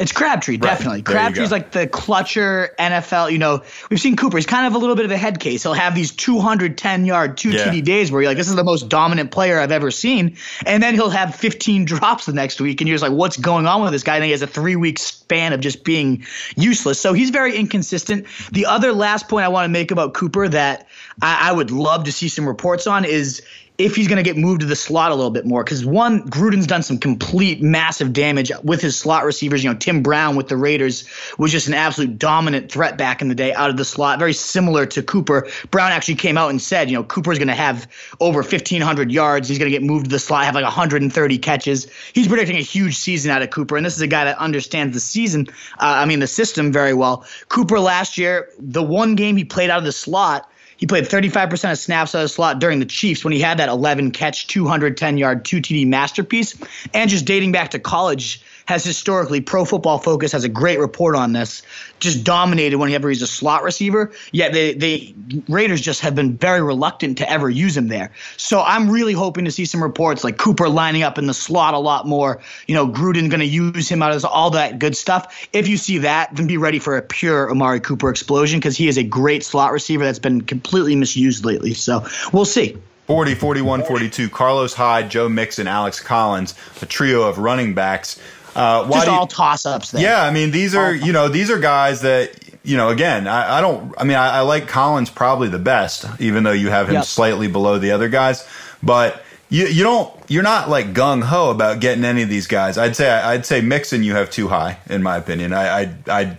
D: It's Crabtree, definitely. Crabtree's like the clutcher NFL. You know, we've seen Cooper. He's kind of a little bit of a head case. He'll have these 210 yard, two yeah. TD days where you're like, this is the most dominant player I've ever seen. And then he'll have 15 drops the next week. And you're just like, what's going on with this guy? And he has a three week span of just being useless. So he's very inconsistent. The other last point I want to make about Cooper that I, I would love to see some reports on is if he's going to get moved to the slot a little bit more. Because one, Gruden's done some complete massive damage with his slot receivers. You know, Tim Brown with the Raiders was just an absolute dominant threat back in the day out of the slot, very similar to Cooper. Brown actually came out and said, you know, Cooper's going to have over 1,500 yards. He's going to get moved to the slot, have like 130 catches. He's predicting a huge season out of Cooper. And this is a guy that understands the season, uh, I mean, the system very well. Cooper last year, the one game he played out of the slot, he played 35% of snaps out of the slot during the Chiefs when he had that 11 catch, 210 yard, 2 TD masterpiece. And just dating back to college, has historically, Pro Football Focus has a great report on this, just dominated whenever he's a slot receiver. Yet the, the Raiders just have been very reluctant to ever use him there. So I'm really hoping to see some reports like Cooper lining up in the slot a lot more. You know, Gruden going to use him out of all that good stuff. If you see that, then be ready for a pure Amari Cooper explosion because he is a great slot receiver that's been completely misused lately. So we'll see.
C: 40, 41, 42. Carlos Hyde, Joe Mixon, Alex Collins, a trio of running backs.
D: Uh, Just all toss ups.
C: Yeah, I mean these are you know these are guys that you know again I, I don't I mean I, I, like Collins probably the best even though you have him yep. slightly below the other guys, but you you don't you're not like gung ho about getting any of these guys. I'd say I'd say Mixon you have too high in my opinion. I I I,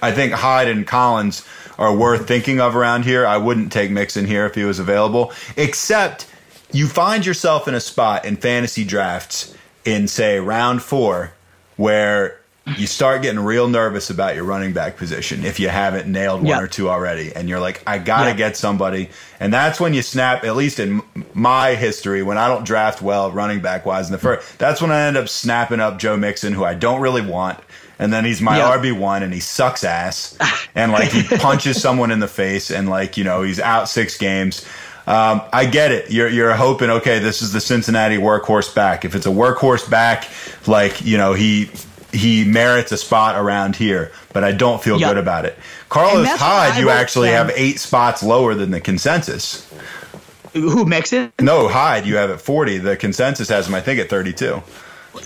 C: I think Hyde and Collins are worth thinking of around here. I wouldn't take Mixon here if he was available, except you find yourself in a spot in fantasy drafts in say round four where you start getting real nervous about your running back position if you haven't nailed one yep. or two already and you're like i gotta yep. get somebody and that's when you snap at least in my history when i don't draft well running back wise in the first that's when i end up snapping up joe mixon who i don't really want and then he's my yep. rb1 and he sucks ass and like he punches someone in the face and like you know he's out six games um, I get it. You're, you're hoping, okay, this is the Cincinnati workhorse back. If it's a workhorse back, like, you know, he, he merits a spot around here, but I don't feel yep. good about it. Carlos Hyde, you actually have eight spots lower than the consensus.
D: Who makes it?
C: No, Hyde, you have at 40. The consensus has him, I think, at 32.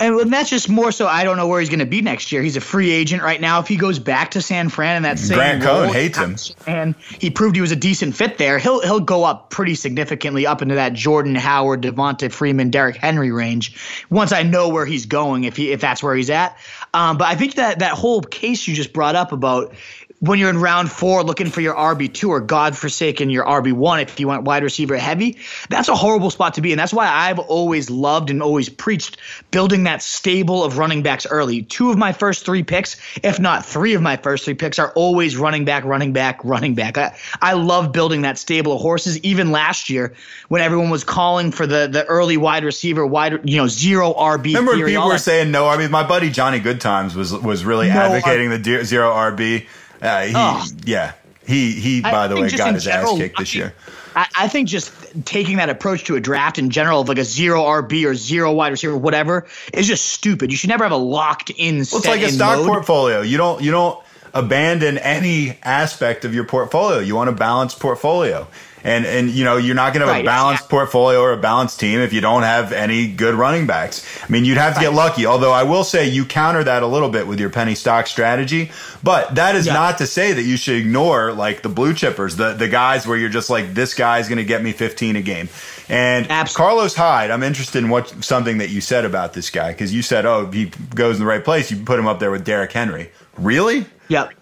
D: And that's just more so. I don't know where he's going to be next year. He's a free agent right now. If he goes back to San Fran and that same
C: Grant
D: role,
C: Cohn hates him,
D: and he proved he was a decent fit there, he'll he'll go up pretty significantly up into that Jordan Howard, Devonta Freeman, Derrick Henry range. Once I know where he's going, if he if that's where he's at. Um, but I think that that whole case you just brought up about when you're in round four looking for your RB2 or God forsaken your RB1 if you want wide receiver heavy, that's a horrible spot to be. And that's why I've always loved and always preached building that stable of running backs early. Two of my first three picks, if not three of my first three picks, are always running back, running back, running back. I, I love building that stable of horses. Even last year when everyone was calling for the, the early wide receiver, wide, you know, zero RB.
C: Remember
D: theory,
C: people were saying no RB? My buddy Johnny Goodtimes was was really no advocating the zero RB. Uh, he, oh. Yeah, he he. By I the way, got his general, ass kicked this year.
D: I, I, think just taking that approach to a draft in general of like a zero RB or zero wide receiver, whatever, is just stupid. You should never have a locked in. Well,
C: it's like a stock mode. portfolio. You don't you don't abandon any aspect of your portfolio. You want a balanced portfolio. And and you know you're not going to have right, a balanced yeah. portfolio or a balanced team if you don't have any good running backs. I mean, you'd have to right. get lucky. Although I will say you counter that a little bit with your penny stock strategy. But that is yeah. not to say that you should ignore like the blue chippers, the the guys where you're just like this guy's going to get me 15 a game. And Absolutely. Carlos Hyde, I'm interested in what something that you said about this guy because you said, oh, if he goes in the right place, you put him up there with Derrick Henry. Really?
D: Yep.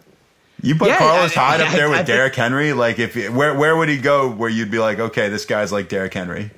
C: You put yeah, Carlos I, Hyde up there with I, Derrick Henry. Like, if where where would he go where you'd be like, okay, this guy's like Derrick Henry?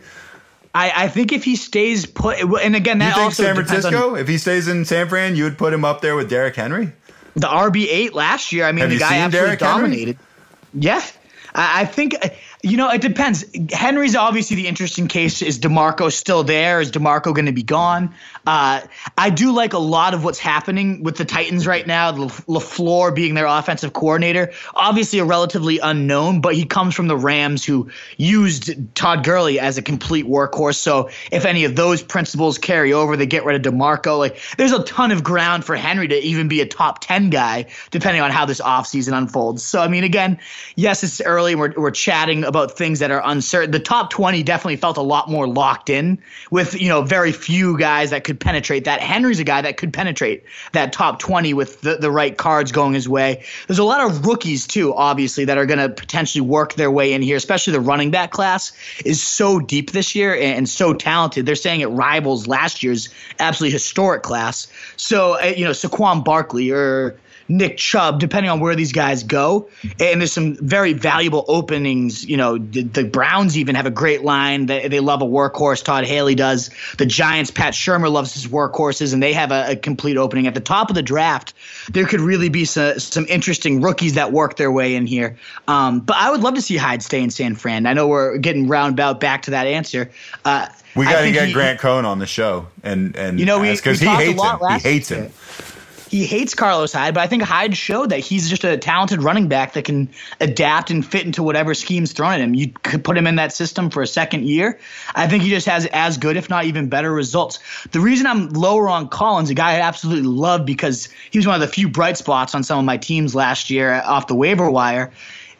D: I, I think if he stays put, and again, that
C: you think
D: also
C: San Francisco. On, if he stays in San Fran, you would put him up there with Derrick Henry.
D: The RB eight last year. I mean,
C: Have
D: the guy absolutely
C: Derrick
D: dominated.
C: Henry?
D: Yeah, I, think you know, it depends. Henry's obviously the interesting case. Is DeMarco still there? Is DeMarco going to be gone? Uh, I do like a lot of what's happening with the Titans right now. LaFleur being their offensive coordinator, obviously a relatively unknown, but he comes from the Rams who used Todd Gurley as a complete workhorse. So if any of those principles carry over, they get rid of DeMarco. Like, there's a ton of ground for Henry to even be a top 10 guy, depending on how this offseason unfolds. So, I mean, again, yes, it's early. We're, we're chatting about things that are uncertain. The top 20 definitely felt a lot more locked in with, you know, very few guys that could penetrate that. Henry's a guy that could penetrate that top 20 with the, the right cards going his way. There's a lot of rookies, too, obviously, that are going to potentially work their way in here, especially the running back class is so deep this year and, and so talented. They're saying it rivals last year's absolutely historic class. So, uh, you know, Saquon Barkley or Nick Chubb, depending on where these guys go. And there's some very valuable openings. You know, the, the Browns even have a great line. They, they love a workhorse. Todd Haley does. The Giants, Pat Shurmur loves his workhorses, and they have a, a complete opening at the top of the draft. There could really be some, some interesting rookies that work their way in here. Um, but I would love to see Hyde stay in San Fran. I know we're getting roundabout back to that answer. Uh,
C: we got to get he, Grant Cohn on the show, and and
D: you know
C: because he hates him. He hates him
D: he hates Carlos Hyde, but I think Hyde showed that he's just a talented running back that can adapt and fit into whatever scheme's thrown at him. You could put him in that system for a second year. I think he just has as good, if not even better, results. The reason I'm lower on Collins, a guy I absolutely love because he was one of the few bright spots on some of my teams last year off the waiver wire.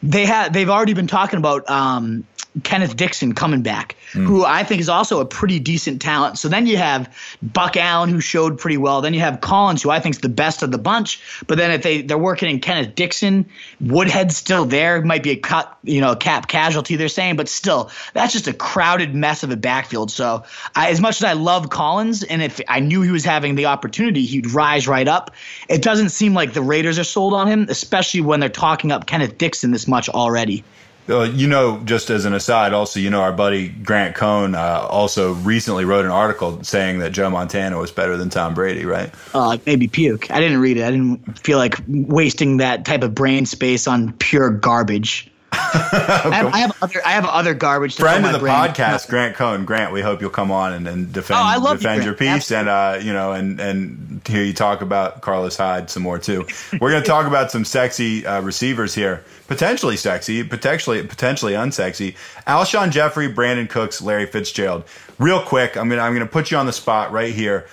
D: They had they've already been talking about um, Kenneth Dixon coming back, mm. who I think is also a pretty decent talent. So then you have Buck Allen, who showed pretty well. Then you have Collins, who I think is the best of the bunch. But then if they they're working in Kenneth Dixon, Woodhead's still there. Might be a cut, you know, cap casualty. They're saying, but still, that's just a crowded mess of a backfield. So I, as much as I love Collins, and if I knew he was having the opportunity, he'd rise right up. It doesn't seem like the Raiders are sold on him, especially when they're talking up Kenneth Dixon this much already.
C: Uh, you know, just as an aside, also, you know, our buddy Grant Cohn uh, also recently wrote an article saying that Joe Montana was better than Tom Brady, right?
D: Uh, maybe puke. I didn't read it. I didn't feel like wasting that type of brain space on pure garbage. I, have, I, have, other I have other garbage.
C: Friend of the podcast, Grant Cohn. Grant, we hope you'll come on and, and defend oh, defend you, your piece Absolutely. and uh, you know and and hear you talk about Carlos Hyde some more too. We're going to talk about some sexy uh, receivers here, potentially sexy, potentially potentially unsexy. Alshon Jeffery, Brandin Cooks, Larry Fitzgerald. Real quick, I'm gonna I'm gonna put you on the spot right here.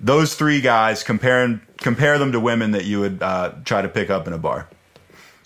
C: Those three guys, compare compare them to women that you would uh, try to pick up in a bar.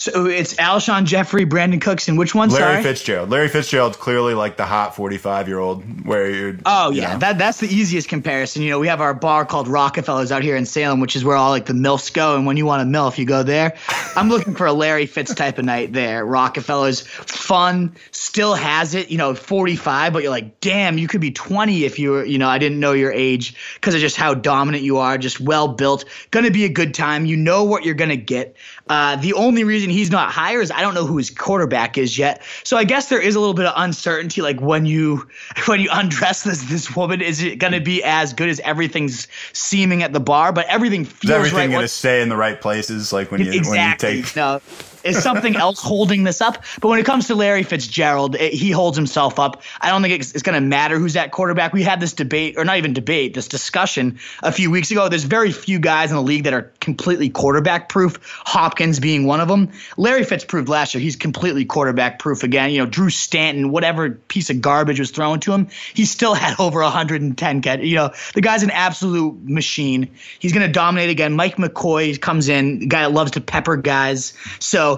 D: So it's Alshon Jeffery, Brandin Cooks, and which one?
C: Larry
D: Sorry?
C: Fitzgerald. Larry Fitzgerald's clearly like the hot 45 year old where you're.
D: Oh yeah,
C: you know.
D: that that's the easiest comparison. You know, we have our bar called Rockefellers out here in Salem, which is where all like the milfs go. And when you want a milf, you go there. I'm looking for a Larry Fitz type of night there. Rockefellers, fun, still has it. You know, 45, but you're like, damn, you could be 20 if you were. You know, I didn't know your age because of just how dominant you are. Just well built. Gonna be a good time. You know what you're gonna get. Uh, the only reason he's not higher is I don't know who his quarterback is yet. So I guess there is a little bit of uncertainty. Like when you when you undress this this woman, is it going to be as good as everything's seeming at the bar? But everything feels
C: Is everything
D: right.
C: going to stay in the right places? Like when you
D: exactly.
C: when you take.
D: no, is something else holding this up? But when it comes to Larry Fitzgerald, it, he holds himself up. I don't think it's, it's going to matter who's that quarterback. We had this debate, or not even debate, this discussion a few weeks ago. There's very few guys in the league that are completely quarterback proof. Hopkins being one of them. Larry Fitz proved last year he's completely quarterback proof again. You know, Drew Stanton, whatever piece of garbage was thrown to him, he still had over 110 catch. You know, the guy's an absolute machine. He's going to dominate again. Mike McCoy comes in, guy that loves to pepper guys. So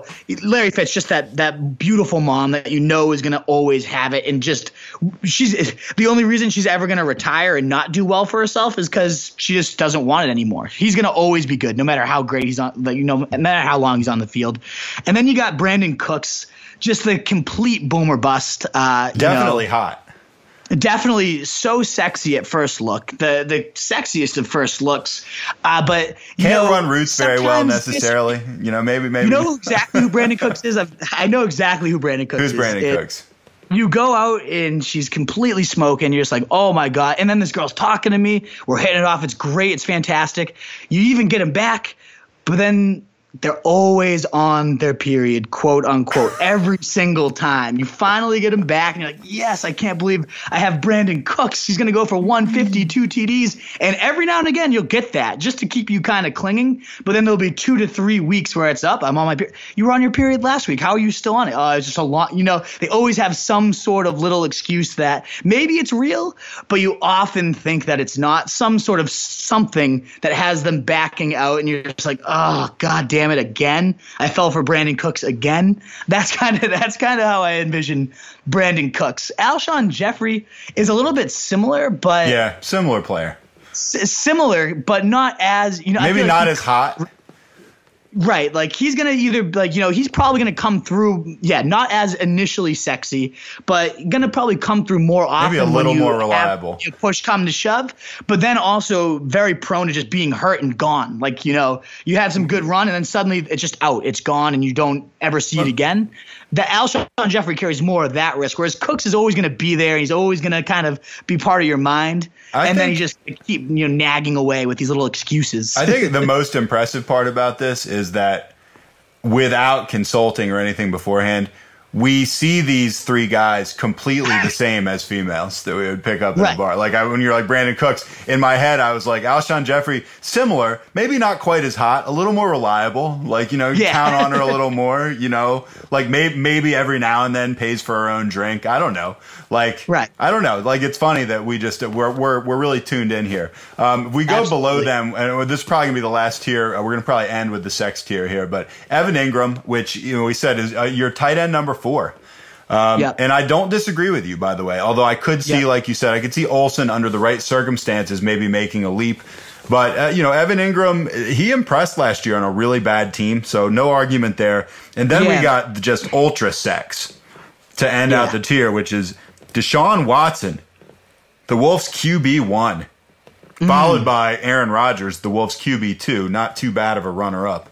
D: Larry Fitz, just that that beautiful mom that you know is going to always have it, and just she's the only reason she's ever going to retire and not do well for herself is because she just doesn't want it anymore. He's going to always be good, no matter how great he's on, like, you know, no matter how long he's on the field. And then you got Brandin Cooks, just the complete boomer bust. Uh, you know,
C: Definitely hot.
D: Definitely so sexy at first look, the the sexiest of first looks. Uh, but you
C: Can't
D: know,
C: run routes very well necessarily. You know, maybe maybe.
D: you know who exactly who Brandin Cooks is? I've, I know exactly who Brandin Cooks
C: who's
D: is.
C: Brandon
D: It-
C: Cooks?
D: You go out and she's completely smoking. You're just like, oh my god! And then this girl's talking to me. We're hitting it off. It's great. It's fantastic. You even get him back, but then they're always on their period, quote unquote, every single time. You finally get him back, and you're like, yes, I can't believe I have Brandin Cooks. He's going to go for 152 TDs. And every now and again, you'll get that just to keep you kind of clinging. But then there'll be two to three weeks where it's up. I'm on my period. You were on your period last week. How are you still on it? Oh, it's just a lot. You know, they always have some sort of little excuse that maybe it's real, but you often think that it's not. Some sort of something that has them backing out, and you're just like, oh, god damn it, again. I fell for Brandin Cooks again. That's kind of that's kind of how I envision Brandin Cooks. Alshon Jeffery is a little bit similar, but
C: Yeah, similar player.
D: s- similar, but not as you know.
C: Maybe
D: like
C: not as hot.
D: Right, like he's gonna either like you know he's probably gonna come through, yeah, not as initially sexy, but gonna probably come through more often.
C: Maybe
D: a
C: little more reliable.
D: push come to shove, but then also very prone to just being hurt and gone. Like you know you have some good run and then suddenly it's just out, it's gone, and you don't ever see it again. The Alshon Jeffery carries more of that risk, whereas Cooks is always gonna be there. He's always gonna kind of be part of your mind,
C: I
D: and then
C: think-
D: you just keep you know nagging away with these little excuses.
C: I think the most impressive part about this is that without consulting or anything beforehand, we see these three guys completely the same as females that we would pick up at
D: Right.
C: the bar. Like I, when you're like Brandin Cooks, in my head I was like Alshon Jeffery, similar, maybe not quite as hot, a little more reliable. Like you know, you
D: Yeah.
C: count on her a little more. You know, like maybe maybe every now and then pays for her own drink. I don't know. Like
D: Right.
C: I don't know. Like it's funny that we just we're we're we're really tuned in here. Um, if we go below them, and this is probably gonna be the last tier. Uh, we're gonna probably end with the sex tier here, but Evan Engram, which you know we said is uh, your tight end number four. Um,
D: Yep.
C: And I don't disagree with you, by the way. Although I could see,
D: Yep.
C: like you said, I could see Olsen under the right circumstances maybe making a leap. But uh, you know, Evan Engram, he impressed last year on a really bad team, so no argument there. And then we got just ultra sex to end out the tier, which is Deshaun Watson, the Wolves QB one,
D: Mm.
C: followed by Aaron Rodgers, the Wolves QB two. Not too bad of a runner up.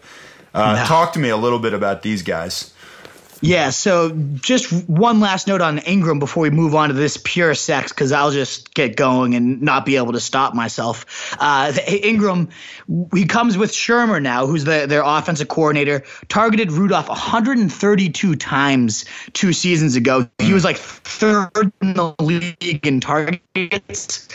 C: Uh,
D: No.
C: Talk to me a little bit about these guys.
D: Yeah, so just one last note on Engram before we move on to this pure sex, because I'll just get going and not be able to stop myself. Uh, Engram, he comes with Shurmur now, who's the, their offensive coordinator, targeted Rudolph 132 times two seasons ago. He was like third in the league in targets.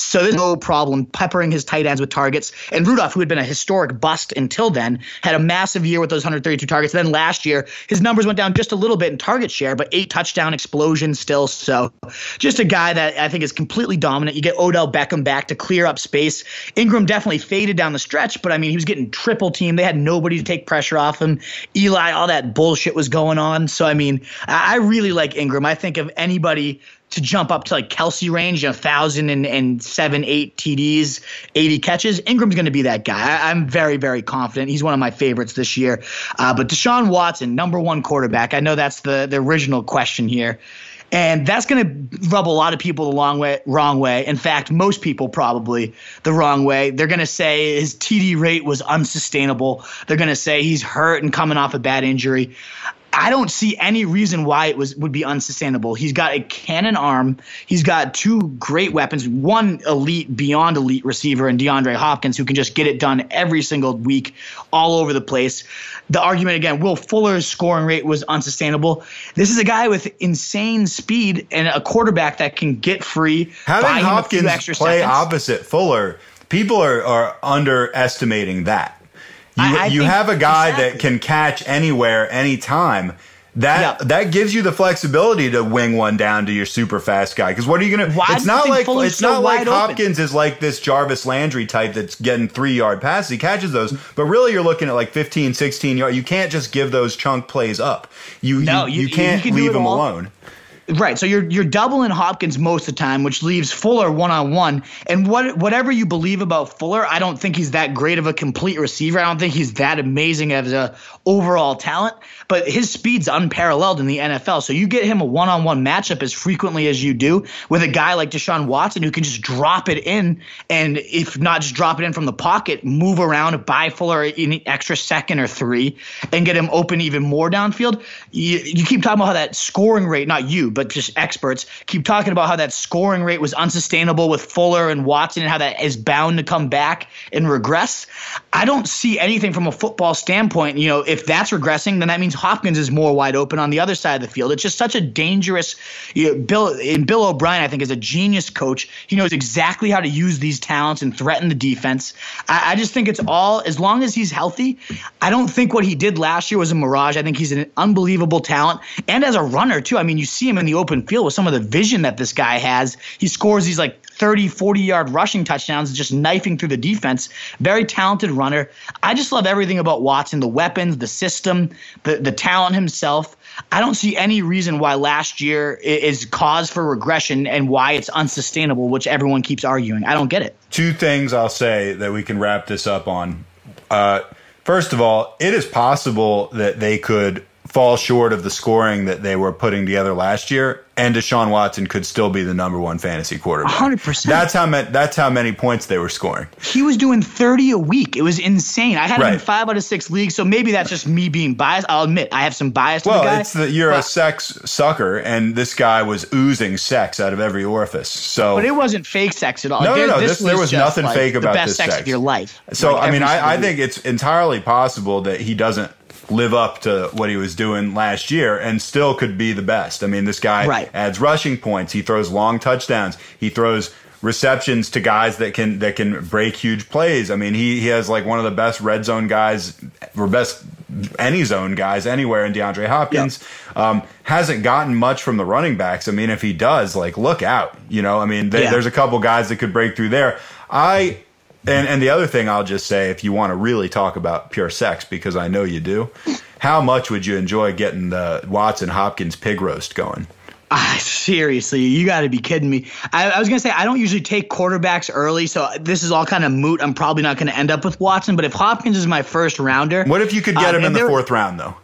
D: So there's no problem peppering his tight ends with targets. And Rudolph, who had been a historic bust until then, had a massive year with those 132 targets. Then last year, his numbers went down just a little bit in target share, but eight touchdown explosion still. So just a guy that I think is completely dominant. You get Odell Beckham back to clear up space. Engram definitely faded down the stretch, but I mean, he was getting triple team. They had nobody to take pressure off him. Eli, all that bullshit was going on. So I mean, I really like Engram. I think of anybody to jump up to like Kelce range, a thousand and, and seven, eight TDs, 80 catches. Engram's going to be that guy. I, am very, very confident. He's one of my favorites this year. Uh, but Deshaun Watson, number one quarterback. I know that's the, the original question here. And that's going to rub a lot of people the long way, wrong way. In fact, most people probably the wrong way. They're going to say his TD rate was unsustainable. They're going to say he's hurt and coming off a bad injury. I don't see any reason why it was would be unsustainable. He's got a cannon arm. He's got two great weapons, one elite beyond elite receiver and DeAndre Hopkins who can just get it done every single week all over the place. The argument again, Will Fuller's scoring rate was unsustainable. This is a guy with insane speed and a quarterback that can get free.
C: Having Hopkins play seconds. opposite Fuller, people are, are underestimating that. You, I, I you have a guy exactly. that can catch anywhere, anytime. That yep. that gives you the flexibility to wing one down to your super fast guy. Because what are you gonna? Why it's not like Fuller's it's so not like Hopkins open? is like this Jarvis Landry type that's getting three yard passes. He catches those, but really you're looking at like 15, 16 yards. You can't just give those chunk plays up. You no, you, you, you can't you can leave them alone.
D: Right. So you're you're doubling Hopkins most of the time, which leaves Fuller one on one. And what whatever you believe about Fuller, I don't think he's that great of a complete receiver. I don't think he's that amazing as a overall talent, but his speed's unparalleled in the NFL. So you get him a one on one matchup as frequently as you do with a guy like Deshaun Watson who can just drop it in and if not just drop it in from the pocket, move around, buy Fuller an extra second or three and get him open even more downfield. You, you keep talking about how that scoring rate, not you, but just experts keep talking about how that scoring rate was unsustainable with Fuller and Watson and how that is bound to come back and regress. I don't see anything from a football standpoint. You know, if that's regressing, then that means Hopkins is more wide open on the other side of the field. It's just such a dangerous. You know, Bill and Bill O'Brien, I think, is a genius coach. He knows exactly how to use these talents and threaten the defense. I, I just think it's all as long as he's healthy. I don't think what he did last year was a mirage. I think he's an unbelievable talent and as a runner too. I mean, you see him in the open field with some of the vision that this guy has. He scores these like 30, 40 yard rushing touchdowns, just knifing through the defense. Very talented runner. I just love everything about Watson the weapons, the system, the, the talent himself. I don't see any reason why last year is cause for regression and why it's unsustainable, which everyone keeps arguing. I don't get it.
C: Two things I'll say that we can wrap this up on. Uh, first of all, it is possible that they could fall short of the scoring that they were putting together last year, and Deshaun Watson could still be the number one fantasy quarterback.
D: Hundred percent.
C: That's how many, that's how many points they were scoring.
D: He was doing thirty a week. It was insane. I had right. him in five out of six leagues, so maybe that's just me being biased. I'll admit I have some bias.
C: Well,
D: the
C: it's that you're but, a sex sucker, and this guy was oozing sex out of every orifice. So,
D: but it wasn't fake sex at all.
C: No, there, no, no. This, this there was nothing like fake about
D: the best
C: this
D: sex,
C: sex
D: of your life.
C: So, like I mean, I, I think it's entirely possible that he doesn't live up to what he was doing last year and still could be the best. I mean, this guy right. adds rushing points. He throws long touchdowns. He throws receptions to guys that can that can break huge plays. I mean, he he has like one of the best red zone guys or best any zone guys anywhere in DeAndre Hopkins. Yep. Um, hasn't gotten much from the running backs. I mean, if he does, like look out. You know, I mean, yeah. there's a couple guys that could break through there. I and and the other thing I'll just say, if you want to really talk about pure sex, because I know you do, how much would you enjoy getting the Watson Hopkins pig roast going?
D: Ah, seriously, you got to be kidding me. I, I, was going to say, I don't usually take quarterbacks early, so this is all kind of moot. I'm probably not going to end up with Watson, but if Hopkins is my first rounder.
C: What if you could get uh, him in the fourth round, though?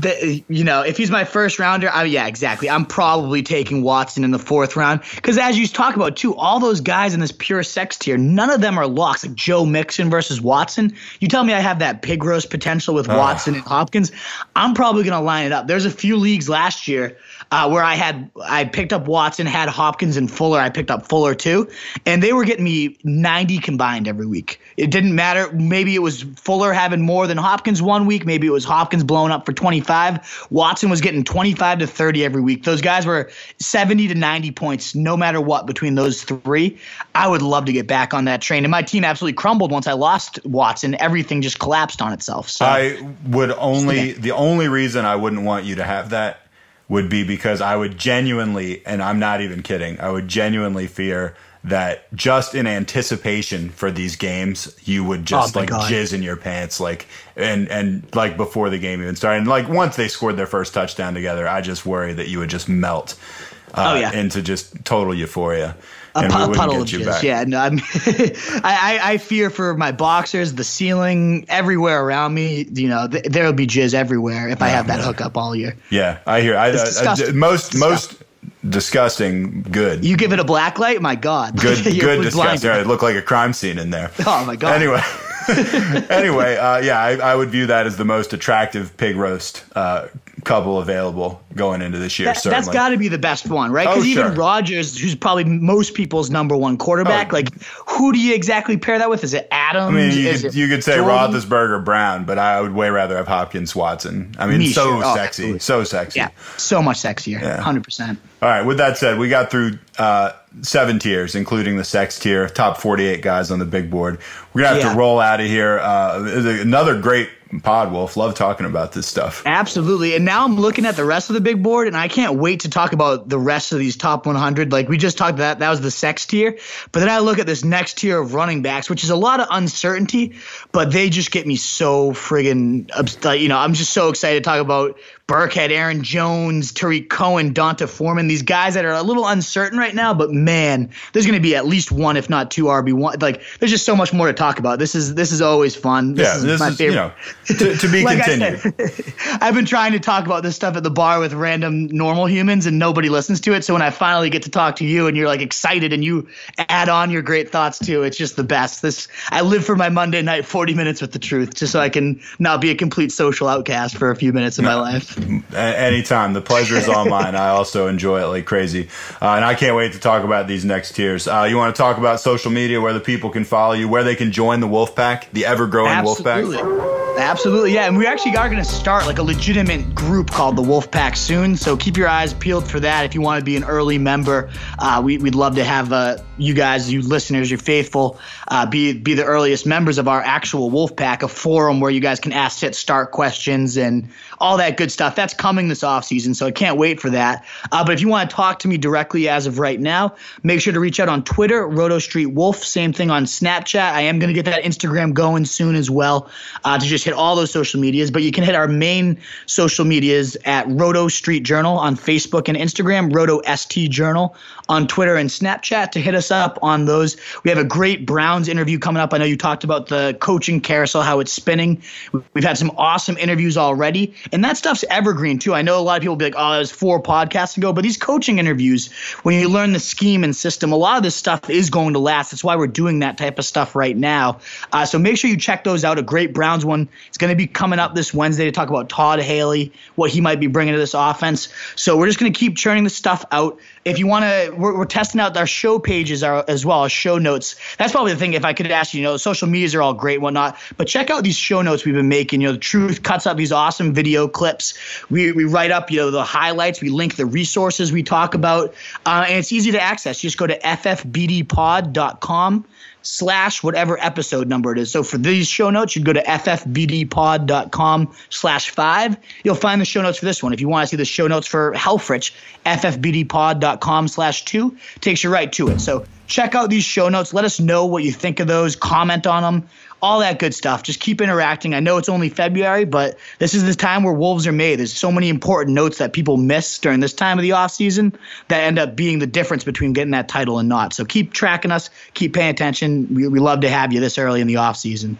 D: The, you know, if he's my first rounder, I, yeah, exactly. I'm probably taking Watson in the fourth round because, as you talk about too, all those guys in this pure sex tier, none of them are locks. Like Joe Mixon versus Watson. You tell me I have that pig roast potential with ah. Watson and Hopkins. I'm probably going to line it up. There's a few leagues last year uh, where I had I picked up Watson, had Hopkins and Fuller. I picked up Fuller too, and they were getting me 90 combined every week. It didn't matter. Maybe it was Fuller having more than Hopkins one week. Maybe it was Hopkins blowing up for 25. Watson was getting 25 to 30 every week. Those guys were 70 to 90 points no matter what between those three. I would love to get back on that train. And my team absolutely crumbled once I lost Watson. Everything just collapsed on itself. So
C: I would only the only reason I wouldn't want you to have that would be because I would genuinely and I'm not even kidding. I would genuinely fear that just in anticipation for these games, you would just
D: Oh,
C: like
D: God.
C: jizz in your pants, like and and like before the game even started. And like once they scored their first touchdown together, I just worry that you would just melt uh,
D: Oh, yeah.
C: into just total euphoria.
D: A, pu- puddle of jizz. Yeah, no, I'm, I, I I fear for my boxers, the ceiling, everywhere around me. You know, th- there will be jizz everywhere if I have that hookup all year.
C: Yeah, I hear. I, I- I- most most disgusting. Good.
D: You give it a black light, my God.
C: good, good disgusting. It looked like a crime scene in there.
D: Oh my God.
C: Anyway, anyway, uh, yeah, I, I would view that as the most attractive pig roast uh, couple available going into this year.
D: That,
C: certainly,
D: that's got to be the best one, right?
C: Oh,
D: Because even
C: sure.
D: Rodgers, who's probably most people's number one quarterback,
C: Oh.
D: like who do you exactly pair that with? Is it Adams?
C: I mean, you could, you could say
D: Jordan?
C: Roethlisberger, Brown, but I would way rather have Hopkins, Watson. I mean,
D: Me,
C: so
D: sure. Oh,
C: sexy,
D: absolutely.
C: so sexy.
D: Yeah, so much sexier,
C: Yeah.
D: hundred percent.
C: All right. With that said, we got through uh, seven tiers, including the sex tier, top 48 guys on the big board. We're going to have
D: Yeah.
C: to roll out of here. Uh, another great pod, Wolf. Love talking about this stuff.
D: Absolutely. And now I'm looking at the rest of the big board, and I can't wait to talk about the rest of these top 100. Like we just talked that that was the sex tier, but then I look at this next tier of running backs, which is a lot of uncertainty, but they just get me so friggin' you know I'm just so excited to talk about Burkhead, Aaron Jones, Tarik Cohen, D'Onta Foreman, these guys that are a little uncertain right now, but man, there's going to be at least one, if not two RB one. Like there's just so much more to talk about. This is this is always fun. This
C: yeah,
D: is
C: this
D: my
C: is,
D: favorite.
C: you know, to, to be
D: Like I
C: continued.
D: said, I've been trying to talk about this stuff at the bar with random normal humans and nobody listens to it. So when I finally get to talk to you and you're like excited and you add on your great thoughts too, it's just the best. This I live for my Monday night 40 minutes with the truth just so I can not be a complete social outcast for a few minutes of my life.
C: Anytime. The pleasure is all mine. I also enjoy it like crazy. Uh, and I can't wait to talk about these next tiers. Uh, you want to talk about social media, where the people can follow you, where they can join the wolf pack, the ever growing wolf pack?
D: Absolutely. Absolutely, yeah. And we actually are going to start like a legitimate group called the Wolf Pack soon. So keep your eyes peeled for that. If you want to be an early member, uh, we, we'd love to have uh, you guys, you listeners, you faithful, uh, be be the earliest members of our actual Wolf Pack, a forum where you guys can ask, sit, start questions, and all that good stuff. That's coming this off season, so I can't wait for that. Uh, but if you want to talk to me directly as of right now, make sure to reach out on Twitter, Roto Street Wolf. Same thing on Snapchat. I am going to get that Instagram going soon as well uh, to just hit all those social medias. But you can hit our main social medias at Roto Street Journal on Facebook and Instagram, Roto ST Journal on Twitter and Snapchat to hit us up on those. We have a great Browns interview coming up. I know you talked about the coaching carousel, how it's spinning. We've had some awesome interviews already, and that stuff's evergreen too. I know a lot of people be like, "Oh, that was four podcasts ago," but these coaching interviews, when you learn the scheme and system, a lot of this stuff is going to last. That's why we're doing that type of stuff right now. Uh, so make sure you check those out. A great Browns one is going to be coming up this Wednesday to talk about Todd Haley, what he might be bringing to this offense. So we're just going to keep churning this stuff out. If you want to, we're, we're testing out our show pages are, as well as show notes. That's probably the thing. If I could ask you, you know, social medias are all great whatnot, but check out these show notes we've been making. You know, the truth cuts up these awesome video clips. We, we write up, you know, the highlights. We link the resources we talk about, uh, and it's easy to access. Just go to ffbdpod.com slash whatever episode number it is. So for these show notes, you'd go to ffbdpod.com slash five. You'll find the show notes for this one. If you want to see the show notes for Helfrich, ffbdpod.com slash two takes you right to it. So check out these show notes. Let us know what you think of those. Comment on them. All that good stuff. Just keep interacting. I know it's only February, but this is the time where wolves are made. There's so many important notes that people miss during this time of the offseason that end up being the difference between getting that title and not. So keep tracking us. Keep paying attention. We, we love to have you this early in the offseason.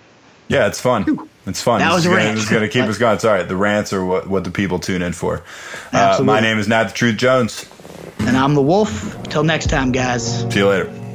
C: Yeah, it's fun. It's fun.
D: That was
C: is
D: a
C: gonna-
D: rant.
C: This is going to keep us going. It's all right. The rants are what, what the people tune in for. Uh, my name is Nat the Truth Jones.
D: And I'm the wolf. Till next time, guys.
C: See you later.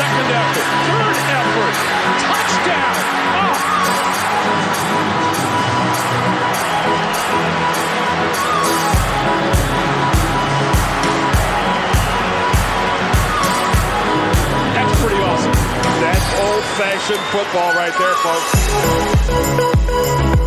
F: second effort, third effort, touchdown. Oh. That's pretty awesome. That's old-fashioned football right there, folks.